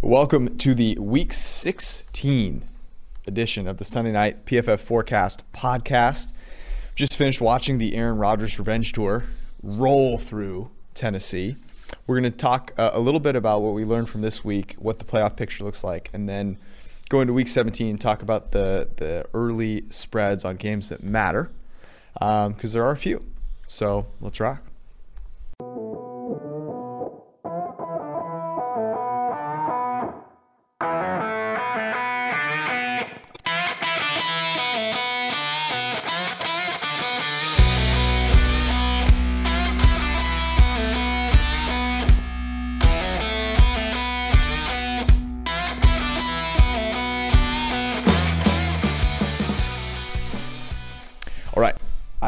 Welcome to the Week 16 edition of the Sunday Night PFF Forecast podcast. Just finished watching the Aaron Rodgers Revenge Tour roll through Tennessee. We're going to talk uh, a little bit about what we learned from this week, what the playoff picture looks like, and then go into Week 17 talk about the the early spreads on games that matter, because um, there are a few. So let's rock.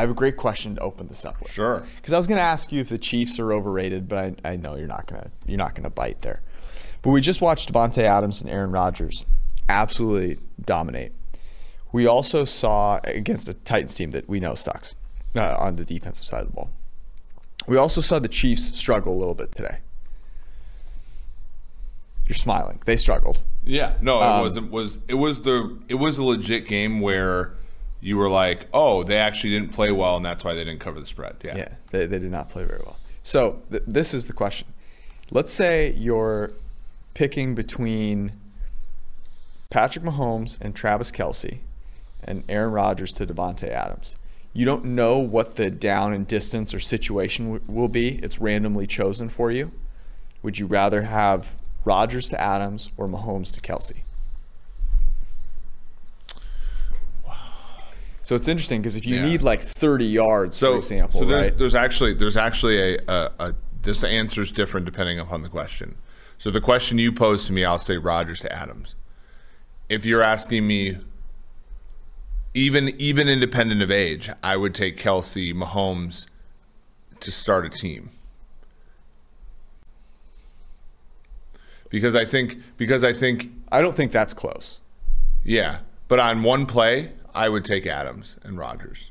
I have a great question to open this up with. Sure. Because I was going to ask you if the Chiefs are overrated, but I, I know you're not going to you're not going to bite there. But we just watched Davante Adams and Aaron Rodgers absolutely dominate. We also saw against a Titans team that we know sucks uh, on the defensive side of the ball. We also saw the Chiefs struggle a little bit today. You're smiling. They struggled. Yeah. No, it um, wasn't. Was it was the it was a legit game where you were like, oh, they actually didn't play well, and that's why they didn't cover the spread. Yeah, yeah, they, they did not play very well. So th- this is the question: Let's say you're picking between Patrick Mahomes and Travis Kelce and Aaron Rodgers to Davante Adams. You don't know what the down and distance or situation w- will be. It's randomly chosen for you. Would you rather have Rodgers to Adams or Mahomes to Kelce? So it's interesting because if you yeah. need like 30 yards, so, for example, so there's, right? there's actually there's actually a, a, a this answer is different depending upon the question. So the question you posed to me, I'll say Rodgers to Adams. If you're asking me, even even independent of age, I would take Kelce Mahomes to start a team. Because I think because I think I don't think that's close. Yeah, but on one play, I would take Adams and Rodgers.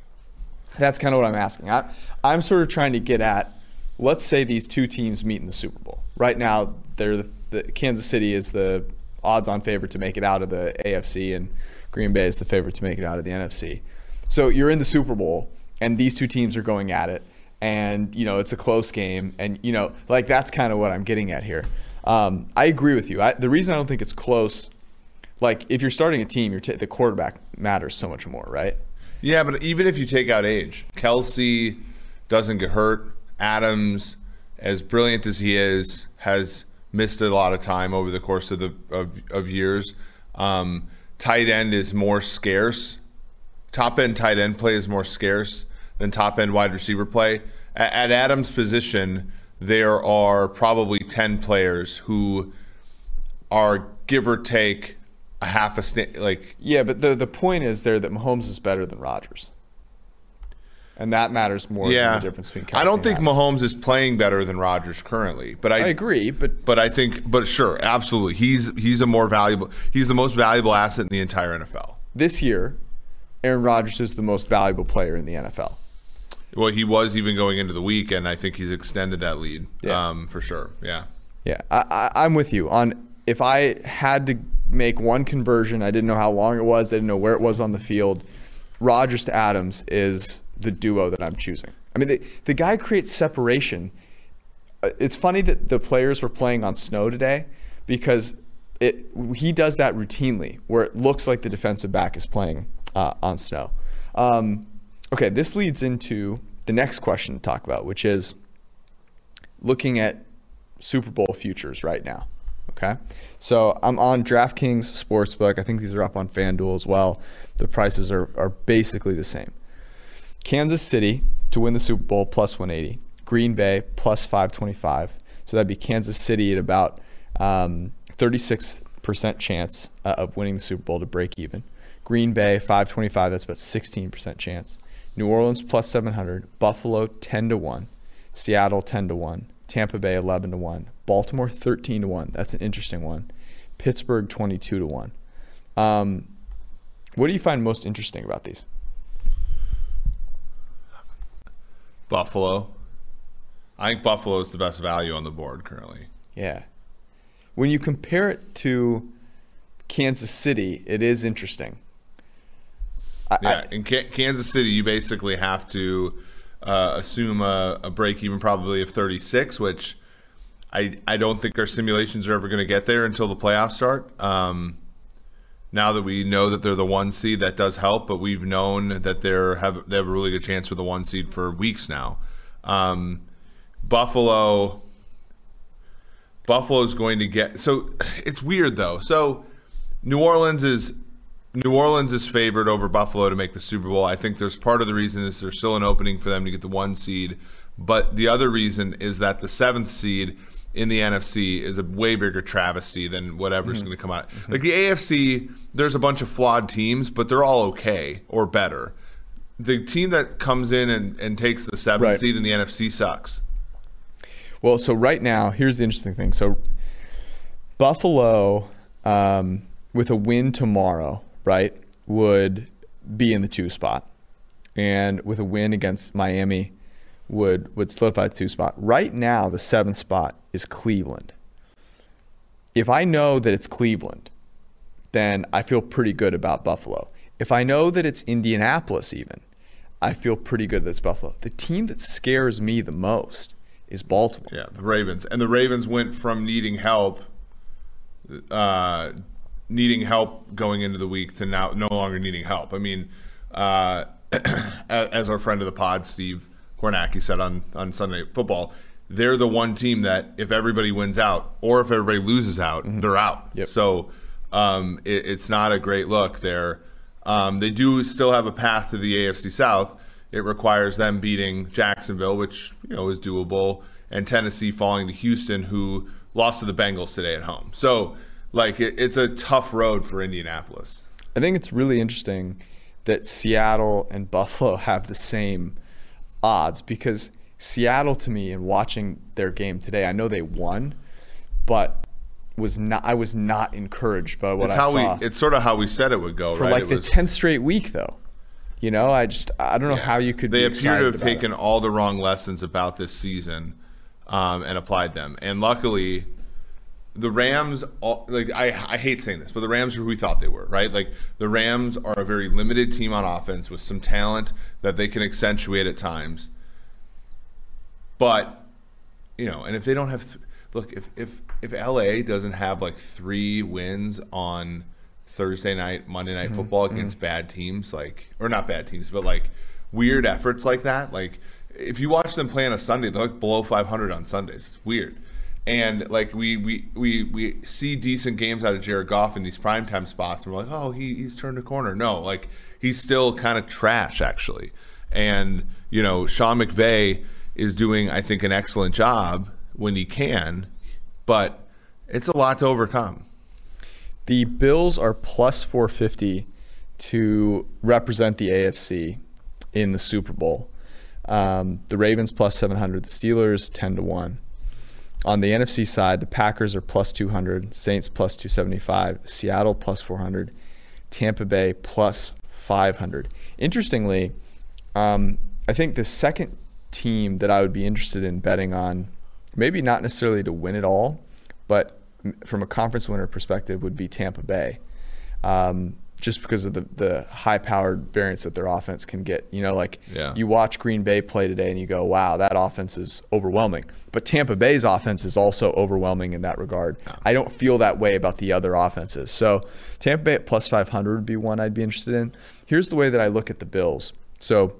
That's kind of what I'm asking. I, I'm sort of trying to get at let's say these two teams meet in the Super Bowl. Right now, they're the, the Kansas City is the odds-on favorite to make it out of the AFC, and Green Bay is the favorite to make it out of the NFC. So you're in the Super Bowl, and these two teams are going at it, and you know it's a close game, and you know like that's kind of what I'm getting at here. Um, I agree with you. I, the reason I don't think it's close like if you're starting a team, you're t- the quarterback matters so much more, right? Yeah, but even if you take out age, Kelce doesn't get hurt. Adams, as brilliant as he is, has missed a lot of time over the course of the of, of years. Um, tight end is more scarce. Top end tight end play is more scarce than top end wide receiver play. At, at Adams' position, there are probably ten players who are give or take a half a st- like yeah, but the the point is there that Mahomes is better than Rodgers, and that matters more. Yeah, than the difference between. I don't think Mahomes is playing better than Rodgers currently, but I, I, agree. But but I think but sure, absolutely, he's he's a more valuable. He's the most valuable asset in the entire NFL this year. Aaron Rodgers is the most valuable player in the NFL. Well, he was even going into the week, and I think he's extended that lead yeah. um, for sure. Yeah, yeah, I, I, I'm with you on. If I had to make one conversion. I didn't know how long it was. I didn't know where it was on the field. Rodgers to Adams is the duo that I'm choosing. I mean, the, the guy creates separation. Uh, it's funny that the players were playing on snow today because it he does that routinely where it looks like the defensive back is playing uh, on snow. Um, okay, this leads into the next question to talk about, which is looking at Super Bowl futures right now. Okay. So I'm on DraftKings Sportsbook. I think these are up on FanDuel as well. The prices are, are basically the same. Kansas City to win the Super Bowl plus 180. Green Bay plus 525. So that'd be Kansas City at about um, 36% chance uh, of winning the Super Bowl to break even. Green Bay 525. That's about 16% chance. New Orleans plus 700. Buffalo 10 to 1. Seattle 10 to 1. Tampa Bay 11 to 1. Baltimore 13 to 1. That's an interesting one. Pittsburgh 22 to 1. Um, what do you find most interesting about these? Buffalo. I think Buffalo is the best value on the board currently. Yeah. when you compare it to Kansas City, it is interesting. I, yeah, in Kansas City, you basically have to uh, assume a, a break even probably of 36, which I I don't think our simulations are ever going to get there until the playoffs start. Um, now that we know that they're the one seed, that does help. But we've known that they're have they have a really good chance for the one seed for weeks now. Um, Buffalo. Buffalo is going to get so it's weird though. So New Orleans is New Orleans is favored over Buffalo to make the Super Bowl. I think there's part of the reason is there's still an opening for them to get the one seed, but the other reason is that the seventh seed in the NFC is a way bigger travesty than whatever's mm-hmm. going to come out. Mm-hmm. Like the AFC, there's a bunch of flawed teams, but they're all okay or better. The team that comes in and, and takes the seventh right. seed in the NFC sucks. Well, so right now, here's the interesting thing. So Buffalo, um, with a win tomorrow, right, would be in the two spot, and with a win against Miami, would would solidify the two spot. Right now, the seventh spot is Cleveland. If I know that it's Cleveland, then I feel pretty good about Buffalo. If I know that it's Indianapolis, even, I feel pretty good that it's Buffalo. The team that scares me the most is Baltimore. Yeah, the Ravens. And the Ravens went from needing help uh, needing help going into the week to now no longer needing help. I mean, uh, as our friend of the pod, Steve Kornacki, said on, on Sunday Football, they're the one team that if everybody wins out or if everybody loses out, mm-hmm. they're out. Yep. So um, it, it's not a great look there. Um, they do still have a path to the AFC South. It requires them beating Jacksonville, which you know is doable, and Tennessee falling to Houston, who lost to the Bengals today at home. So like it, it's a tough road for Indianapolis. I think it's really interesting that Seattle and Buffalo have the same odds because Seattle to me and watching their game today, I know they won, but was not I was not encouraged by what it's I how saw. We, it's sort of how we said it would go, for right? like it the tenth straight week though. You know, I just I don't know yeah. how you could. They appear to have taken it. all the wrong lessons about this season um, and applied them, and luckily the Rams, like I, I hate saying this, but the Rams are who we thought they were, right? Like the Rams are a very limited team on offense with some talent that they can accentuate at times. But you know, and if they don't have, th- look, if if if LA doesn't have like three wins on Thursday night, Monday night mm-hmm. football against mm-hmm. bad teams, like or not bad teams, but like weird efforts like that, like if you watch them play on a Sunday, they're like below 500 on Sundays. It's weird and like we we we we see decent games out of Jared Goff in these primetime spots, and we're like, oh, he, he's turned a corner. No, like he's still kind of trash actually. And you know, Sean McVay is doing, I think, an excellent job when he can, but it's a lot to overcome. The Bills are plus 450 to represent the AFC in the Super Bowl. Um, the Ravens plus 700, the Steelers 10 to 1. On the NFC side, the Packers are plus 200, Saints plus 275, Seattle plus 400, Tampa Bay plus 500. Interestingly, um, I think the second team that I would be interested in betting on, maybe not necessarily to win it all, but from a conference winner perspective, would be Tampa Bay. Um, just because of the, the high powered variance that their offense can get. You know, like yeah. you watch Green Bay play today and you go, wow, that offense is overwhelming. But Tampa Bay's offense is also overwhelming in that regard. Yeah. I don't feel that way about the other offenses. So Tampa Bay at plus 500 would be one I'd be interested in. Here's the way that I look at the Bills. So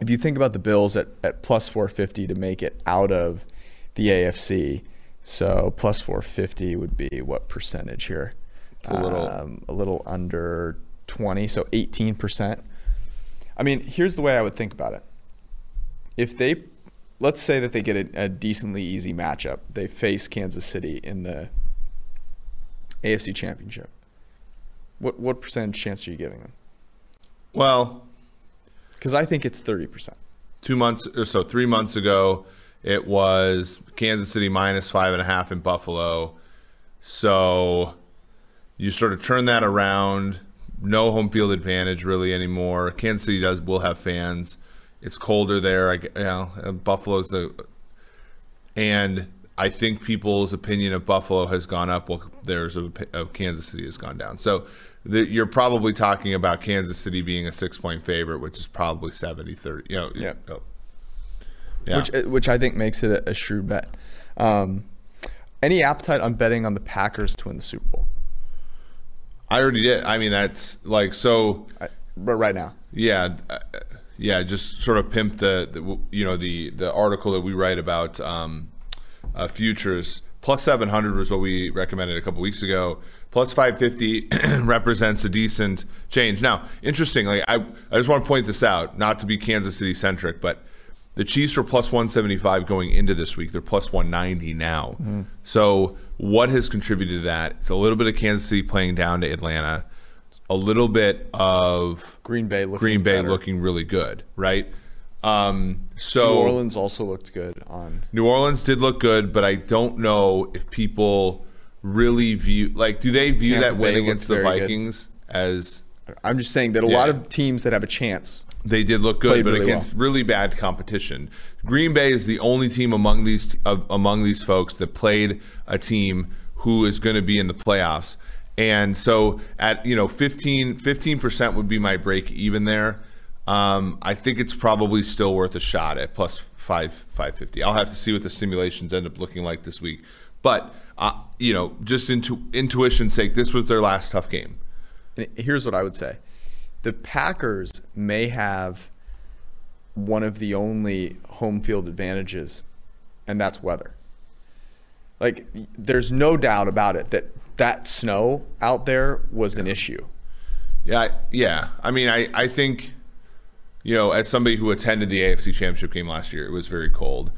if you think about the Bills at, at plus 450 to make it out of the AFC, so plus 450 would be what percentage here? A little, um, a little under 20, so 18%. I mean, here's the way I would think about it. If they, let's say that they get a, a decently easy matchup, they face Kansas City in the AFC Championship. What what percentage chance are you giving them? Well, because I think it's thirty percent. Two months or so, three months ago, it was Kansas City minus five and a half in Buffalo. So you sort of turn that around. No home field advantage really anymore. Kansas City does will have fans. It's colder there. I you know Buffalo's the and I think people's opinion of Buffalo has gone up while theirs of, of Kansas City has gone down. So the, you're probably talking about Kansas City being a six point favorite, which is probably 70 30. You know, Yeah. oh. yeah. which uh, which I think makes it a, a shrewd bet. Um, any appetite on betting on the Packers to win the Super Bowl? I already did. I mean, that's like so. I, but right now, Yeah, uh, yeah. Just sort of pimp the, the you know the the article that we write about um, uh, futures. Plus seven hundred was what we recommended a couple weeks ago. Plus five fifty represents a decent change. Now, interestingly, I I just want to point this out, not to be Kansas City centric, but the Chiefs were plus one seventy five going into this week. They're plus one ninety now. So what has contributed to that? It's a little bit of Kansas City playing down to Atlanta a little bit of Green Bay looking Green Bay better. looking really good, right? Um, so New Orleans also looked good on. New Orleans did look good, but I don't know if people really view like do they view Tampa that win Bay against the very good. Vikings as I'm just saying that a Yeah. lot of teams that have a chance. they did look good, but really against really bad competition. Green Bay is the only team among these uh, among these folks that played a team who is going to be in the playoffs. And so at you know 15 percent would be my break even there. Um, I think it's probably still worth a shot at plus five five fifty. I'll have to see what the simulations end up looking like this week. But uh, you know, just into intuition's sake, this was their last tough game. And here's what I would say: the Packers may have one of the only home field advantages, and that's weather. Like, there's no doubt about it that that snow out there was an issue. Yeah, I- yeah. I mean, I, I think, you know, as somebody who attended the AFC Championship game last year, it was very cold,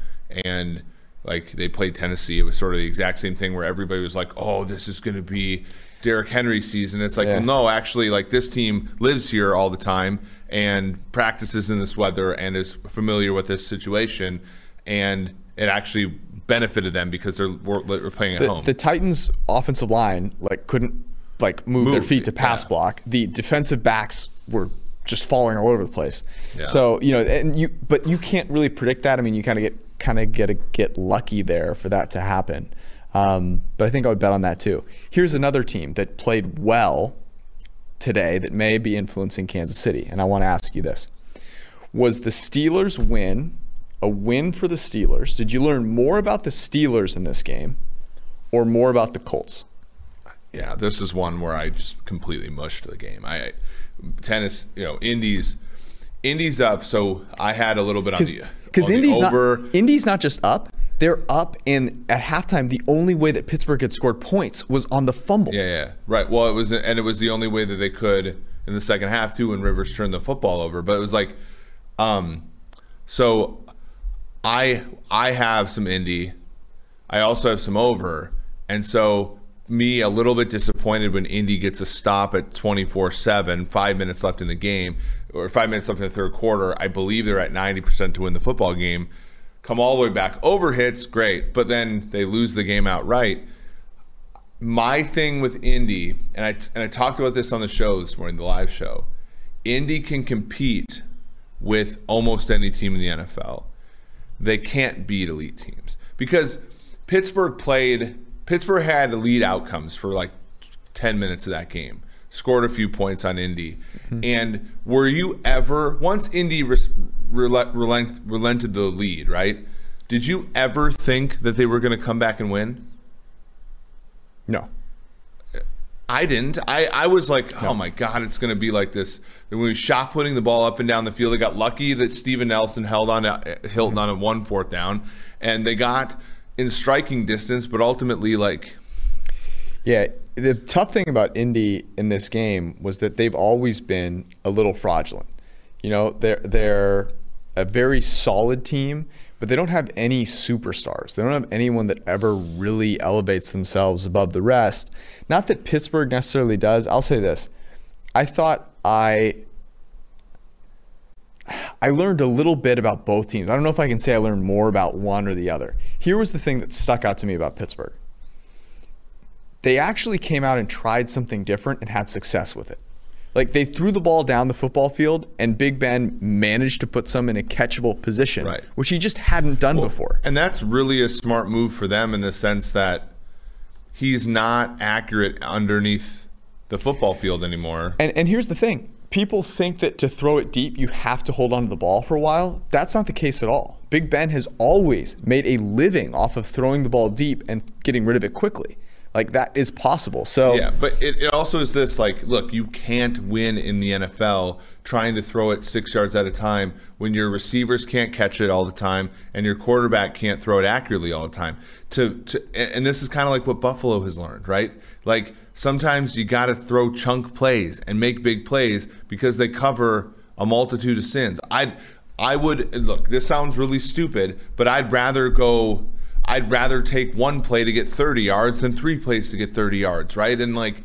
and like they played Tennessee, it was sort of the exact same thing where everybody was like, "Oh, this is going to be Derrick Henry season." It's like, Yeah. well, no, actually, like this team lives here all the time and practices in this weather and is familiar with this situation, and it actually benefited them because they're were, were playing at The, home. the Titans' offensive line like couldn't like move, their feet to pass yeah. block. The defensive backs were just falling all over the place. Yeah. So you know, and you but you can't really predict that. I mean, you kind of get kind of get to get lucky there for that to happen. Um, but I think I would bet on that too. Here's another team that played well today that may be influencing Kansas City, and I want to ask you this: Was the Steelers win a win for the Steelers? Did you learn more about the Steelers in this game, or more about the Colts? Yeah, this is one where I just completely mushed the game. I tennis, you know, Indies, Indies up. So I had a little bit on the Because Indy's over. not Indy's not just up; they're up, and at halftime, the only way that Pittsburgh had scored points was on the fumble. yeah, yeah, right. Well, it was, and it was the only way that they could in the second half too when Rivers turned the football over. But it was like, um, so I I have some Indy, I also have some over, and so me a little bit disappointed when Indy gets a stop at 24-7, five minutes left in the game, or five minutes left in the third quarter. I believe they're at 90% to win the football game. Come all the way back. Over hits, great, but then they lose the game outright. My thing with Indy, and I and I talked about this on the show this morning, the live show. Indy can compete with almost any team in the NFL they can't beat elite teams. Because Pittsburgh played Pittsburgh had elite outcomes for like 10 minutes of that game. Scored a few points on Indy. And were you ever once Indy res, relent, relented the lead right did you ever think that they were going to come back and win? No, I didn't. I, I was like, oh my God, it's going to be like this. And when we shot putting the ball up and down the field, they got lucky that Steven Nelson held on to Hilton on a one fourth down, and they got in striking distance, but ultimately, like, Yeah, the tough thing about Indy in this game was that they've always been a little fraudulent. You know, they're they're a very solid team, but they don't have any superstars. They don't have anyone that ever really elevates themselves above the rest. Not that Pittsburgh necessarily does. I'll say this. I thought I I learned a little bit about both teams. I don't know if I can say I learned more about one or the other. Here was the thing that stuck out to me about Pittsburgh they actually came out and tried something different and had success with it. Like they threw the ball down the football field, and Big Ben managed to put some in a catchable position, Right. which he just hadn't done before. And that's really a smart move for them in the sense that he's not accurate underneath the football field anymore. And and here's the thing: people think that to throw it deep, you have to hold on to the ball for a while. That's not the case at all. Big Ben has always made a living off of throwing the ball deep and getting rid of it quickly. Like that is possible. So Yeah, but it, it also is this like, look, you can't win in the NFL trying to throw it six yards at a time when your receivers can't catch it all the time and your quarterback can't throw it accurately all the time. To, to and this is kind of like what Buffalo has learned, right? Like sometimes you got to throw chunk plays and make big plays because they cover a multitude of sins. I I would look. This sounds really stupid, but I'd rather go. I'd rather take one play to get 30 yards than three plays to get 30 yards, right? And like,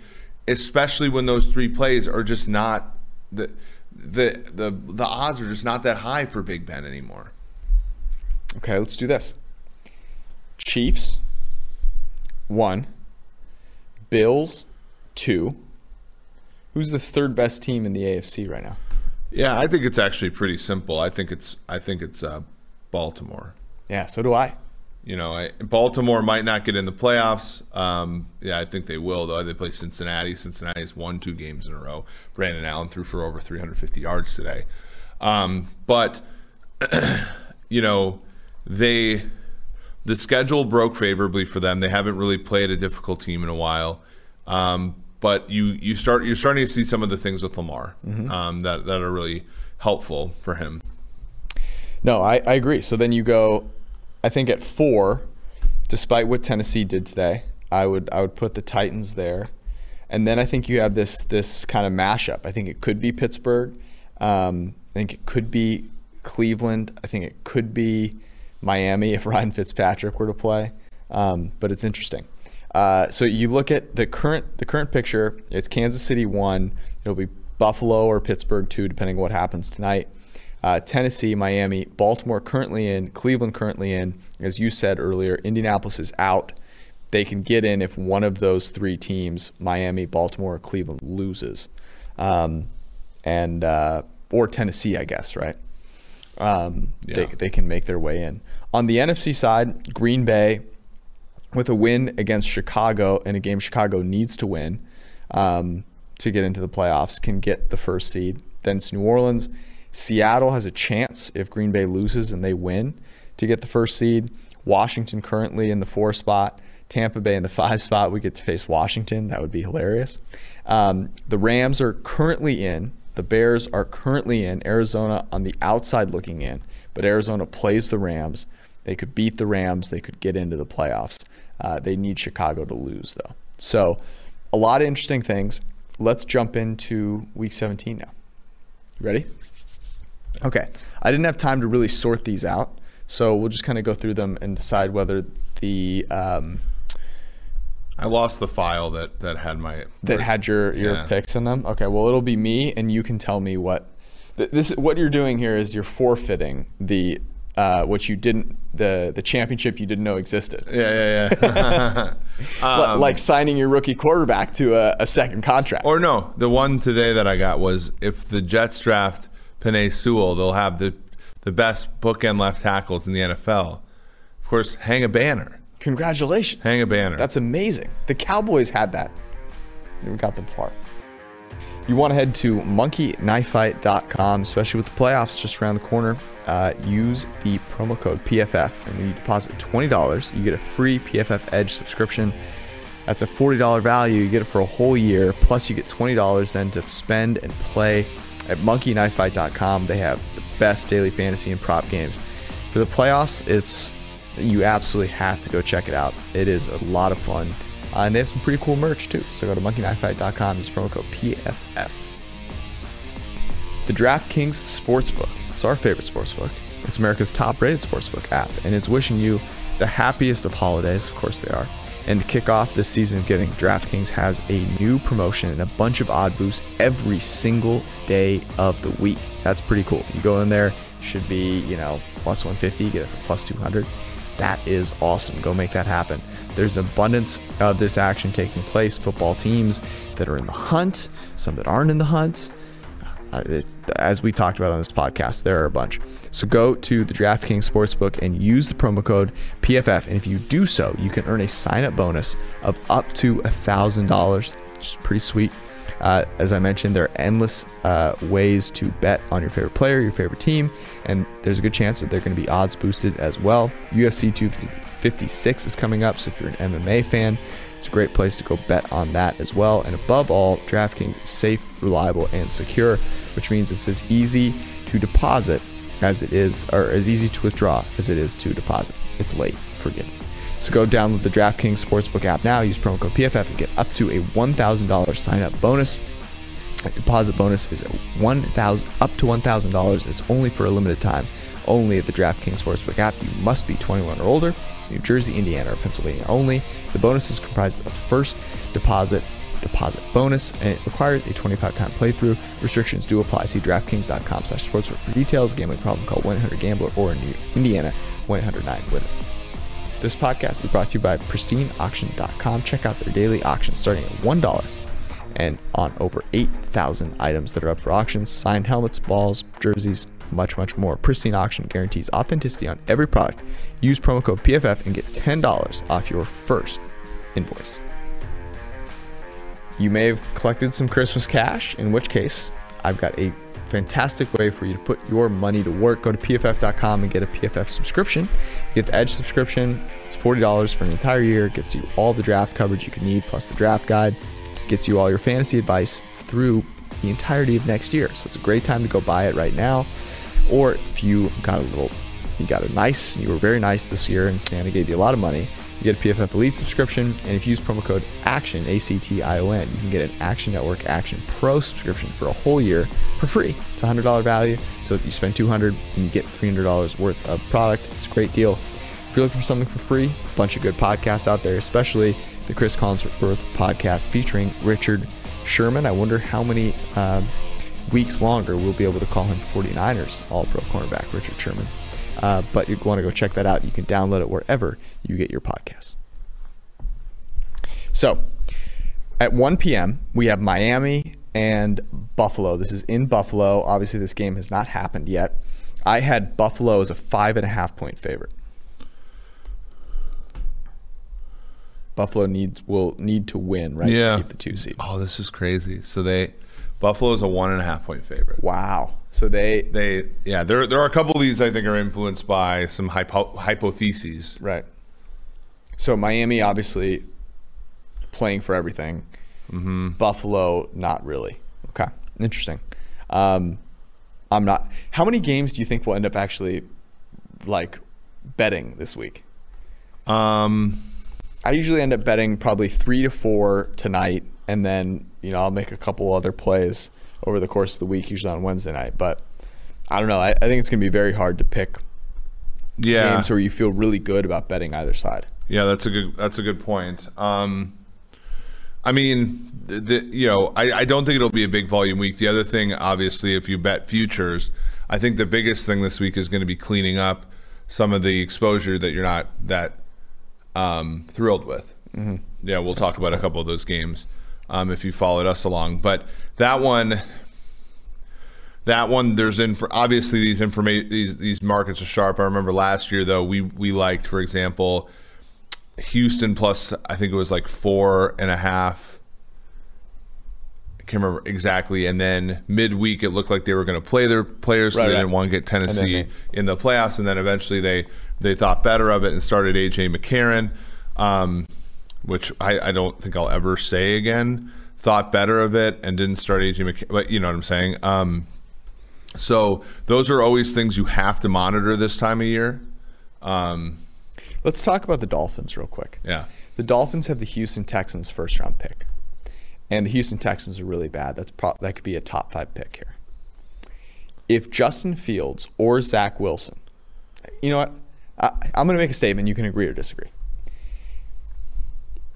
especially when those three plays are just not the the the the odds are just not that high for Big Ben anymore. Okay, let's do this. Chiefs, one. Bills, two. Who's the third best team in the AFC right now? Yeah, I think it's actually pretty simple. I think it's I think it's uh, Baltimore. Yeah, so do I. You know, I, Baltimore might not get in the playoffs. Um, yeah, I think they will though. They play Cincinnati. Cincinnati's won two games in a row. Brandon Allen threw for over 350 yards today. Um, but you know, they the schedule broke favorably for them. They haven't really played a difficult team in a while. Um, but you you start you're starting to see some of the things with Lamar um, that that are really helpful for him. No, I, I agree. So then you go, I think at four, despite what Tennessee did today, I would I would put the Titans there, and then I think you have this this kind of mashup. I think it could be Pittsburgh. Um, I think it could be Cleveland. I think it could be Miami if Ryan Fitzpatrick were to play. Um, but it's interesting. Uh, so you look at the current the current picture. It's Kansas City one. It'll be Buffalo or Pittsburgh two, depending on what happens tonight. Uh, Tennessee, Miami, Baltimore currently in, Cleveland currently in. As you said earlier, Indianapolis is out. They can get in if one of those three teams, Miami, Baltimore, or Cleveland, loses, um, and uh, or Tennessee, I guess, right? Um, they, they can make their way in. On the NFC side, Green Bay, with a win against Chicago in a game Chicago needs to win um, to get into the playoffs, can get the first seed. Then it's New Orleans. Seattle has a chance if Green Bay loses and they win to get the first seed. Washington currently in the four spot. Tampa Bay in the five spot. We get to face Washington. That would be hilarious. Um, the Rams are currently in. The Bears are currently in. Arizona on the outside looking in. But Arizona plays the Rams. They could beat the Rams. They could get into the playoffs. Uh, they need Chicago to lose, though. So, a lot of interesting things. Let's jump into week 17 now. Ready? Okay. I didn't have time to really sort these out. So, we'll just kind of go through them and decide whether the. Um, I lost the file that that had my that had your your Yeah. picks in them. Okay, well it'll be me, and you can tell me what th- this. What you're doing here is you're forfeiting the uh, what you didn't the the championship you didn't know existed. Yeah, yeah, yeah. Um, like signing your rookie quarterback to a, a second contract. Or no, the one today that I got was if the Jets draft Penei Sewell, they'll have the the best bookend left tackles in the NFL. Of course, hang a banner. Congratulations. Hang a banner. That's amazing. The Cowboys had that. We got them far. You want to head to monkeyknifefight.com, especially with the playoffs just around the corner. Uh, use the promo code PFF, and when you deposit $20, you get a free PFF Edge subscription. That's a $40 value. You get it for a whole year. Plus, you get $20 then to spend and play at monkeyknifefight.com. They have the best daily fantasy and prop games. For the playoffs, it's you absolutely have to go check it out. It is a lot of fun. Uh, and they have some pretty cool merch too. So go to monkeyknifefight.com, use promo code PFF. The DraftKings Sportsbook. It's our favorite sportsbook. It's America's top rated sportsbook app, and it's wishing you the happiest of holidays. Of course, they are. And to kick off this season of giving, DraftKings has a new promotion and a bunch of odd boosts every single day of the week. That's pretty cool. You go in there, should be, you know, plus 150, get it for plus 200. That is awesome. Go make that happen. There's an abundance of this action taking place. Football teams that are in the hunt, some that aren't in the hunt. Uh, as we talked about on this podcast, there are a bunch. So go to the DraftKings Sportsbook and use the promo code PFF. And if you do so, you can earn a sign up bonus of up to $1,000, which is pretty sweet. Uh, as I mentioned, there are endless uh, ways to bet on your favorite player, your favorite team, and there's a good chance that they're going to be odds boosted as well. UFC 256 is coming up, so if you're an MMA fan, it's a great place to go bet on that as well. And above all, DraftKings is safe, reliable, and secure, which means it's as easy to deposit as it is, or as easy to withdraw as it is to deposit. It's late, forgive me. So go download the DraftKings Sportsbook app now. Use promo code PFF and get up to a $1,000 sign-up bonus. A deposit bonus is 1,000 up to $1,000. It's only for a limited time. Only at the DraftKings Sportsbook app. You must be 21 or older. New Jersey, Indiana, or Pennsylvania only. The bonus is comprised of first deposit deposit bonus and it requires a 25 time playthrough restrictions do apply see draftkings.com slash sportsbook for details gambling problem call 1-800-gambler or in indiana 1-800-9 with it this podcast is brought to you by pristineauction.com. Check out their daily auctions starting at $1 and on over 8,000 items that are up for auction signed helmets, balls, jerseys, much, much more. Pristine Auction guarantees authenticity on every product. Use promo code PFF and get $10 off your first invoice. You may have collected some Christmas cash, in which case, I've got a fantastic way for you to put your money to work. Go to pff.com and get a PFF subscription. Get the Edge subscription. It's $40 for an entire year. It gets you all the draft coverage you can need, plus the draft guide. It gets you all your fantasy advice through the entirety of next year. So it's a great time to go buy it right now. Or if you got a little, you got a nice, you were very nice this year and Santa gave you a lot of money, you get a PFF Elite subscription, and if you use promo code ACTION, A C T I O N, you can get an Action Network Action Pro subscription for a whole year for free. It's a $100 value, so if you spend 200 and you get $300 worth of product, it's a great deal. If you're looking for something for free, a bunch of good podcasts out there, especially the Cris Collinsworth podcast featuring Richard Sherman. I wonder how many uh, weeks longer we'll be able to call him 49ers All Pro cornerback Richard Sherman. Uh, but you want to go check that out. You can download it wherever you get your podcasts. So at 1 p.m., we have Miami and Buffalo. This is in Buffalo. Obviously, this game has not happened yet. I had Buffalo as a five and a half point favorite. Buffalo needs will need to win, right? Yeah. To keep the two seed. Oh, this is crazy. So they Buffalo is a one and a half point favorite. Wow. So they They yeah, there there are a couple of these I think are influenced by some hypo, hypotheses. right. So Miami obviously playing for everything. Mm-hmm. Buffalo not really. Okay, interesting. Um, I'm not. How many games do you think we'll end up actually like betting this week? Um, I usually end up betting probably three to four tonight, and then you know I'll make a couple other plays over the course of the week, usually on Wednesday night. But I don't know. I, I think it's gonna be very hard to pick yeah, games where you feel really good about betting either side. yeah, that's a good that's a good point. Um, I mean, the, the, you know, I, I don't think it'll be a big volume week. The other thing, obviously, if you bet futures, I think the biggest thing this week is going to be cleaning up some of the exposure that you're not that um, thrilled with. Mm-hmm. Yeah, we'll talk about a couple of those games um, if you followed us along. But that one, that one, there's in obviously these information these these markets are sharp. I remember last year though, we we liked, for example, Houston plus I think it was like four and a half. I can't remember exactly. And then midweek, it looked like they were going to play their players, so Right, they right. didn't want to get Tennessee they- in the playoffs. And then eventually they they thought better of it and started AJ McCarron, um, which I, I don't think I'll ever say again. Thought better of it and didn't start AJ McCarron, but you know what I'm saying. Um, so those are always things you have to monitor this time of year. Um, Let's talk about the Dolphins real quick. yeah. The Dolphins have the Houston Texans first round pick. And the Houston Texans are really bad. That's pro- that could be a top 5 pick here. If Justin Fields or Zach Wilson, you know what? I, I'm going to make a statement. You can agree or disagree.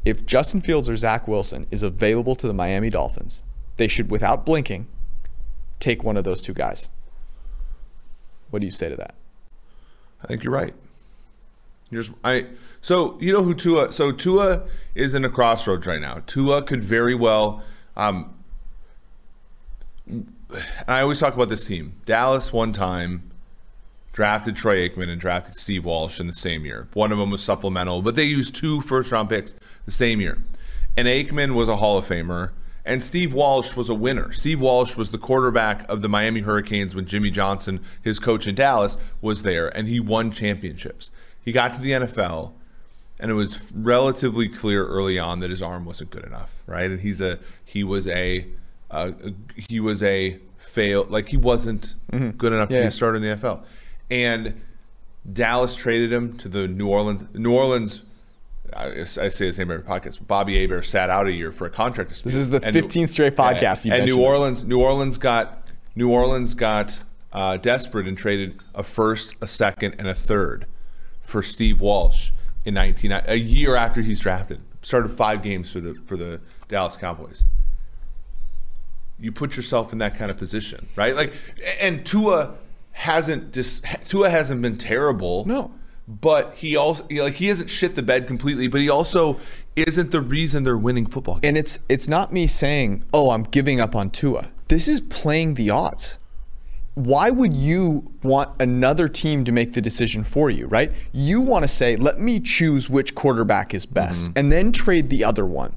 If Justin Fields or Zach Wilson is available to the Miami Dolphins, they should, without blinking, take one of those two guys. What do you say to that? I think you're right. Here's I So you know who Tua? So Tua is in a crossroads right now. Tua could very well. Um, I always talk about this team. Dallas one time drafted Troy Aikman and drafted Steve Walsh in the same year. One of them was supplemental, but they used two first round picks the same year. And Aikman was a Hall of Famer, and Steve Walsh was a winner. Steve Walsh was the quarterback of the Miami Hurricanes when Jimmy Johnson, his coach in Dallas, was there, and he won championships. He got to the NFL, and it was relatively clear early on that his arm wasn't good enough, right? And he's a he was a uh, he was a fail like he wasn't good enough to be a starter in the NFL, and Dallas traded him to the New Orleans New Orleans. I, I say his name every podcast. but Bobby Hebert sat out a year for a contract dispute. This is the And- 15th straight podcast you've and New. Orleans, New Orleans got New Orleans got uh, desperate and traded a first, a second, and a third for Steve Walsh in 19 a year after he's drafted. Started five games for the for the Dallas Cowboys. You put yourself in that kind of position, right? Like, and Tua hasn't just Tua hasn't been terrible. No. But he also like he hasn't shit the bed completely, but he also isn't the reason they're winning football games. And it's it's not me saying, "Oh, I'm giving up on Tua." This is playing the odds. Why would you want another team to make the decision for you, right? You want to say, "Let me choose which quarterback is best," mm-hmm. and then trade the other one.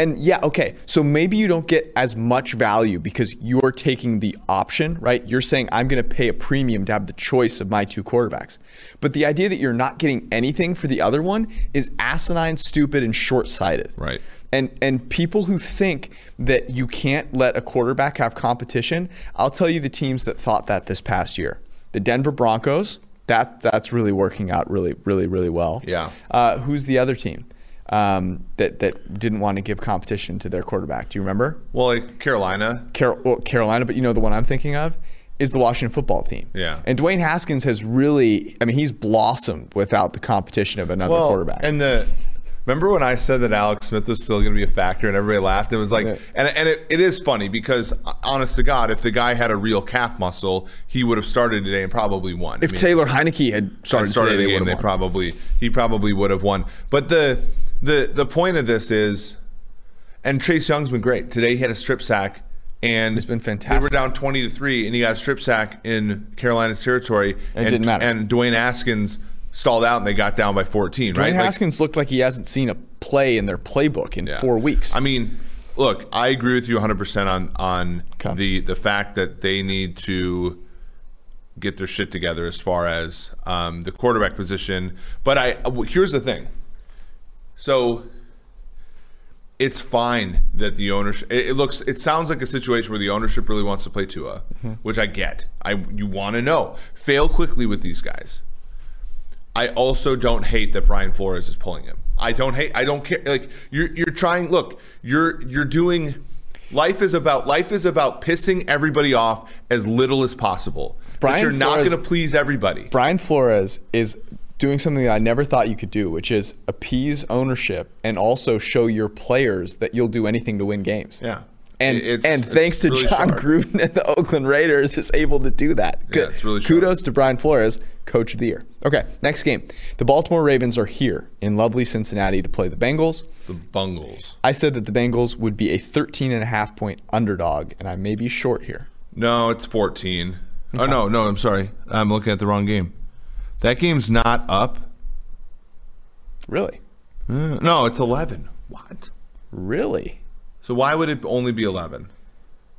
And yeah, okay. So maybe you don't get as much value because you're taking the option, right? You're saying I'm going to pay a premium to have the choice of my two quarterbacks. But the idea that you're not getting anything for the other one is asinine, stupid, and short-sighted. Right. And and people who think that you can't let a quarterback have competition, I'll tell you the teams that thought that this past year. The Denver Broncos, that that's really working out really really really well. Yeah. Uh, who's the other team um, that that didn't want to give competition to their quarterback? Do you remember? Well, like Carolina, Car- well, Carolina, but you know the one I'm thinking of is the Washington football team. Yeah. And Dwayne Haskins has really, I mean, he's blossomed without the competition of another quarterback. And the remember when I said that Alex Smith was still going to be a factor, and everybody laughed. It was like, Yeah. and and it, it is funny because honest to God, if the guy had a real calf muscle, he would have started today and probably won. I if mean, Taylor Heinicke had started, started today, the they game, they won. probably he probably would have won. But the the the point of this is, and Chase Young's been great today. He had a strip sack. And it's been fantastic. They were down twenty to three, and he got a strip sack in Carolina's territory. And it didn't matter. And Dwayne Haskins stalled out, and they got down by fourteen. Dwayne right? Like- Haskins looked like he hasn't seen a play in their playbook in Yeah. four weeks. I mean, look, I agree with you 100% on on Okay. the the fact that they need to get their shit together as far as um, the quarterback position. But I here's the thing. So it's fine that the ownership. It, it looks. It sounds like a situation where the ownership really wants to play Tua, which I get. I you want to know. Fail quickly with these guys. I also don't hate that Brian Flores is pulling him. I don't hate. I don't care. Like you're you're trying. Look, you're you're doing. Life is about life is about pissing everybody off as little as possible. but Brian you're not going to please everybody. Brian Flores is doing something that I never thought you could do, which is appease ownership and also show your players that you'll do anything to win games. Yeah. And It's- and it's thanks to Jon smart. Gruden and the Oakland Raiders is able to do that. Yeah, it's really Kudos to Brian Flores, coach of the year. Okay, next game. The Baltimore Ravens are here in lovely Cincinnati to play the Bengals. The Bungles. I said that the Bengals would be a 13 and a half point underdog, and I may be short here. No, it's 14. Oh no, no, I'm sorry. I'm looking at the wrong game. That game's not up. Really? Uh, No, it's 11. What? Really? So why would it only be 11?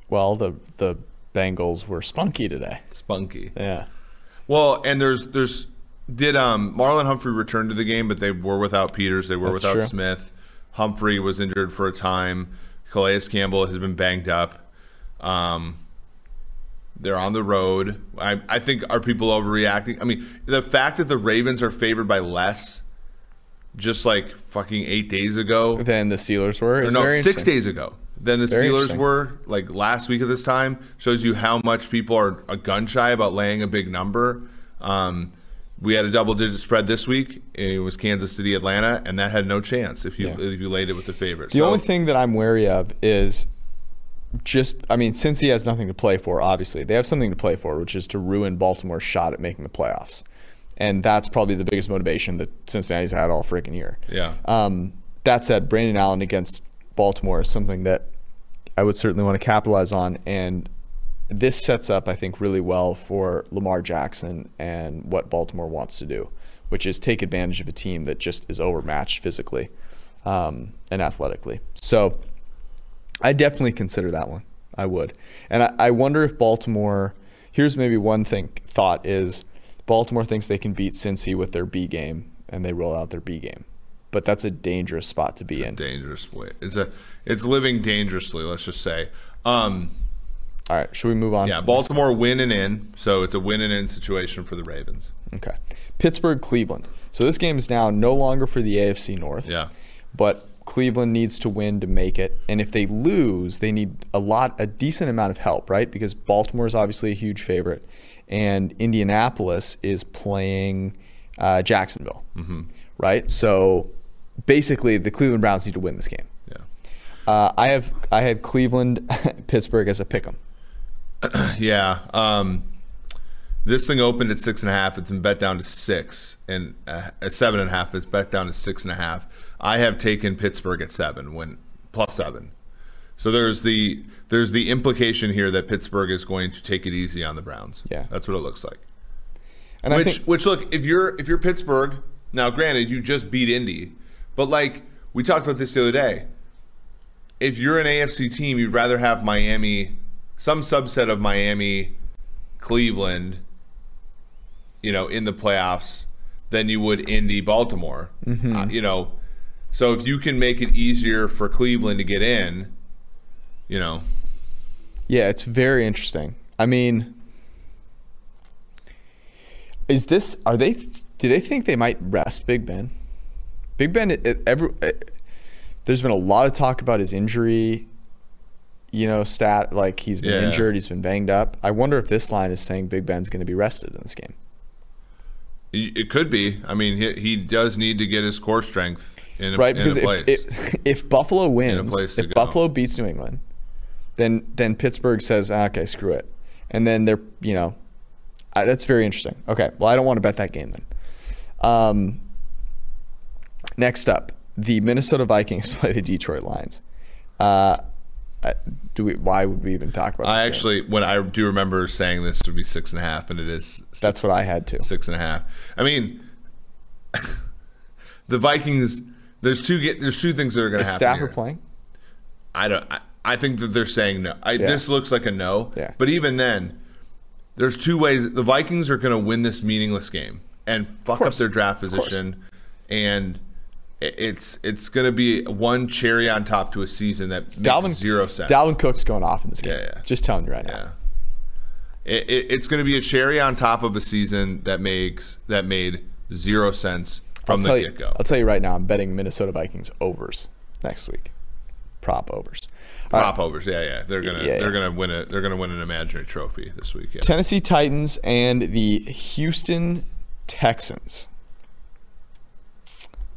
Well, the the Bengals were spunky today. Spunky. Yeah. Well, and there's there's did um Marlon Humphrey return to the game, but they were without Peters, they were That's without true. Smith. Humphrey was injured for a time. Calais Campbell has been banged up. Um, they're on the road. I, I think are people overreacting? I mean, the fact that the Ravens are favored by less, just like fucking eight days ago, Than the Steelers were. is no, very six days ago than the Very Steelers were like last week at this time shows you how much people are a gun shy about laying a big number. Um, we had a double digit spread this week. It was Kansas City, Atlanta, and that had no chance if you Yeah. if you laid it with the favorite. The only thing that I'm wary of is just, I mean, since he has nothing to play for, obviously, they have something to play for, which is to ruin Baltimore's shot at making the playoffs. and that's probably the biggest motivation that Cincinnati's had all freaking year. Yeah. Um, that said, Brandon Allen against Baltimore is something that I would certainly want to capitalize on, and this sets up, I think, really well for Lamar Jackson and what Baltimore wants to do, which is take advantage of a team that just is overmatched physically um, and athletically. So I definitely consider that one. I would, and I, I wonder if Baltimore. Here's maybe one thing thought is Baltimore thinks they can beat Cincy with their B game, and they roll out their B game. But that's a dangerous spot to be in. dangerous way. It's a it's living dangerously. Let's just say. Um, All right, should we move on? yeah, Baltimore win and in, so it's a win and in situation for the Ravens. Okay. Pittsburgh, Cleveland. So this game is now no longer for the AFC North. Yeah. But Cleveland needs to win to make it, and if they lose, they need a lot, a decent amount of help, right? Because Baltimore is obviously a huge favorite, and Indianapolis is playing uh, Jacksonville, Mm-hmm. right? So basically, the Cleveland Browns need to win this game. Yeah. Uh, I have I had Cleveland, Pittsburgh as a pick 'em. Yeah. Um, this thing opened at six and a half. It's been bet down to six, and uh, at seven and a half. It's bet down to six and a half. I have taken Pittsburgh at seven, when plus seven. So there's the there's the implication here that Pittsburgh is going to take it easy on the Browns. Yeah. that's what it looks like. And I which think which look if you're if you're Pittsburgh now, granted you just beat Indy, but like we talked about this the other day. If you're an AFC team, you'd rather have Miami, some subset of Miami, Cleveland, you know, in the playoffs than you would Indy, Baltimore. Uh, you know, so if you can make it easier for Cleveland to get in, you know, Yeah, it's very interesting. I mean, is this? Are they? Do they think they might rest Big Ben? Big Ben. It, it- every, it- there's been a lot of talk about his injury. You know, stat like he's been Yeah. injured, he's been banged up. I wonder if this line is saying Big Ben's going to be rested in this game. it could be. I mean, he, he does need to get his core strength in a, right? in Because a if, place. if if Buffalo wins, if go. Buffalo beats New England, then then Pittsburgh says, ah, okay, screw it, and then they're you know, I, that's very interesting. Okay, well I don't want to bet that game then. Um, next up, the Minnesota Vikings play the Detroit Lions. Uh, do we? Why would we even talk about? I this game? actually, when I do remember saying this would be six and a half, and it is six, that's what I had to. six and a half. I mean, the Vikings. There's two. Get, there's two things that are going to happen. Stafford here. playing? I don't. I, I think that they're saying no. I, This looks like a no. Yeah. But even then, there's two ways. The Vikings are going to win this meaningless game and fuck up their draft position, and it's it's going to be one cherry on top to a season that makes Dalvin zero sense. Dalvin Cook's going off in this game. Yeah, yeah. Just telling you right now. Yeah. It, it, it's going to be a cherry on top of a season that makes that made zero sense from I'll the get go. I'll tell you right now, I'm betting Minnesota Vikings overs next week. Prop overs. All right, Prop overs, yeah, yeah. They're gonna Yeah, they're gonna win a they're gonna win an imaginary trophy this week. Tennessee Titans and the Houston Texans.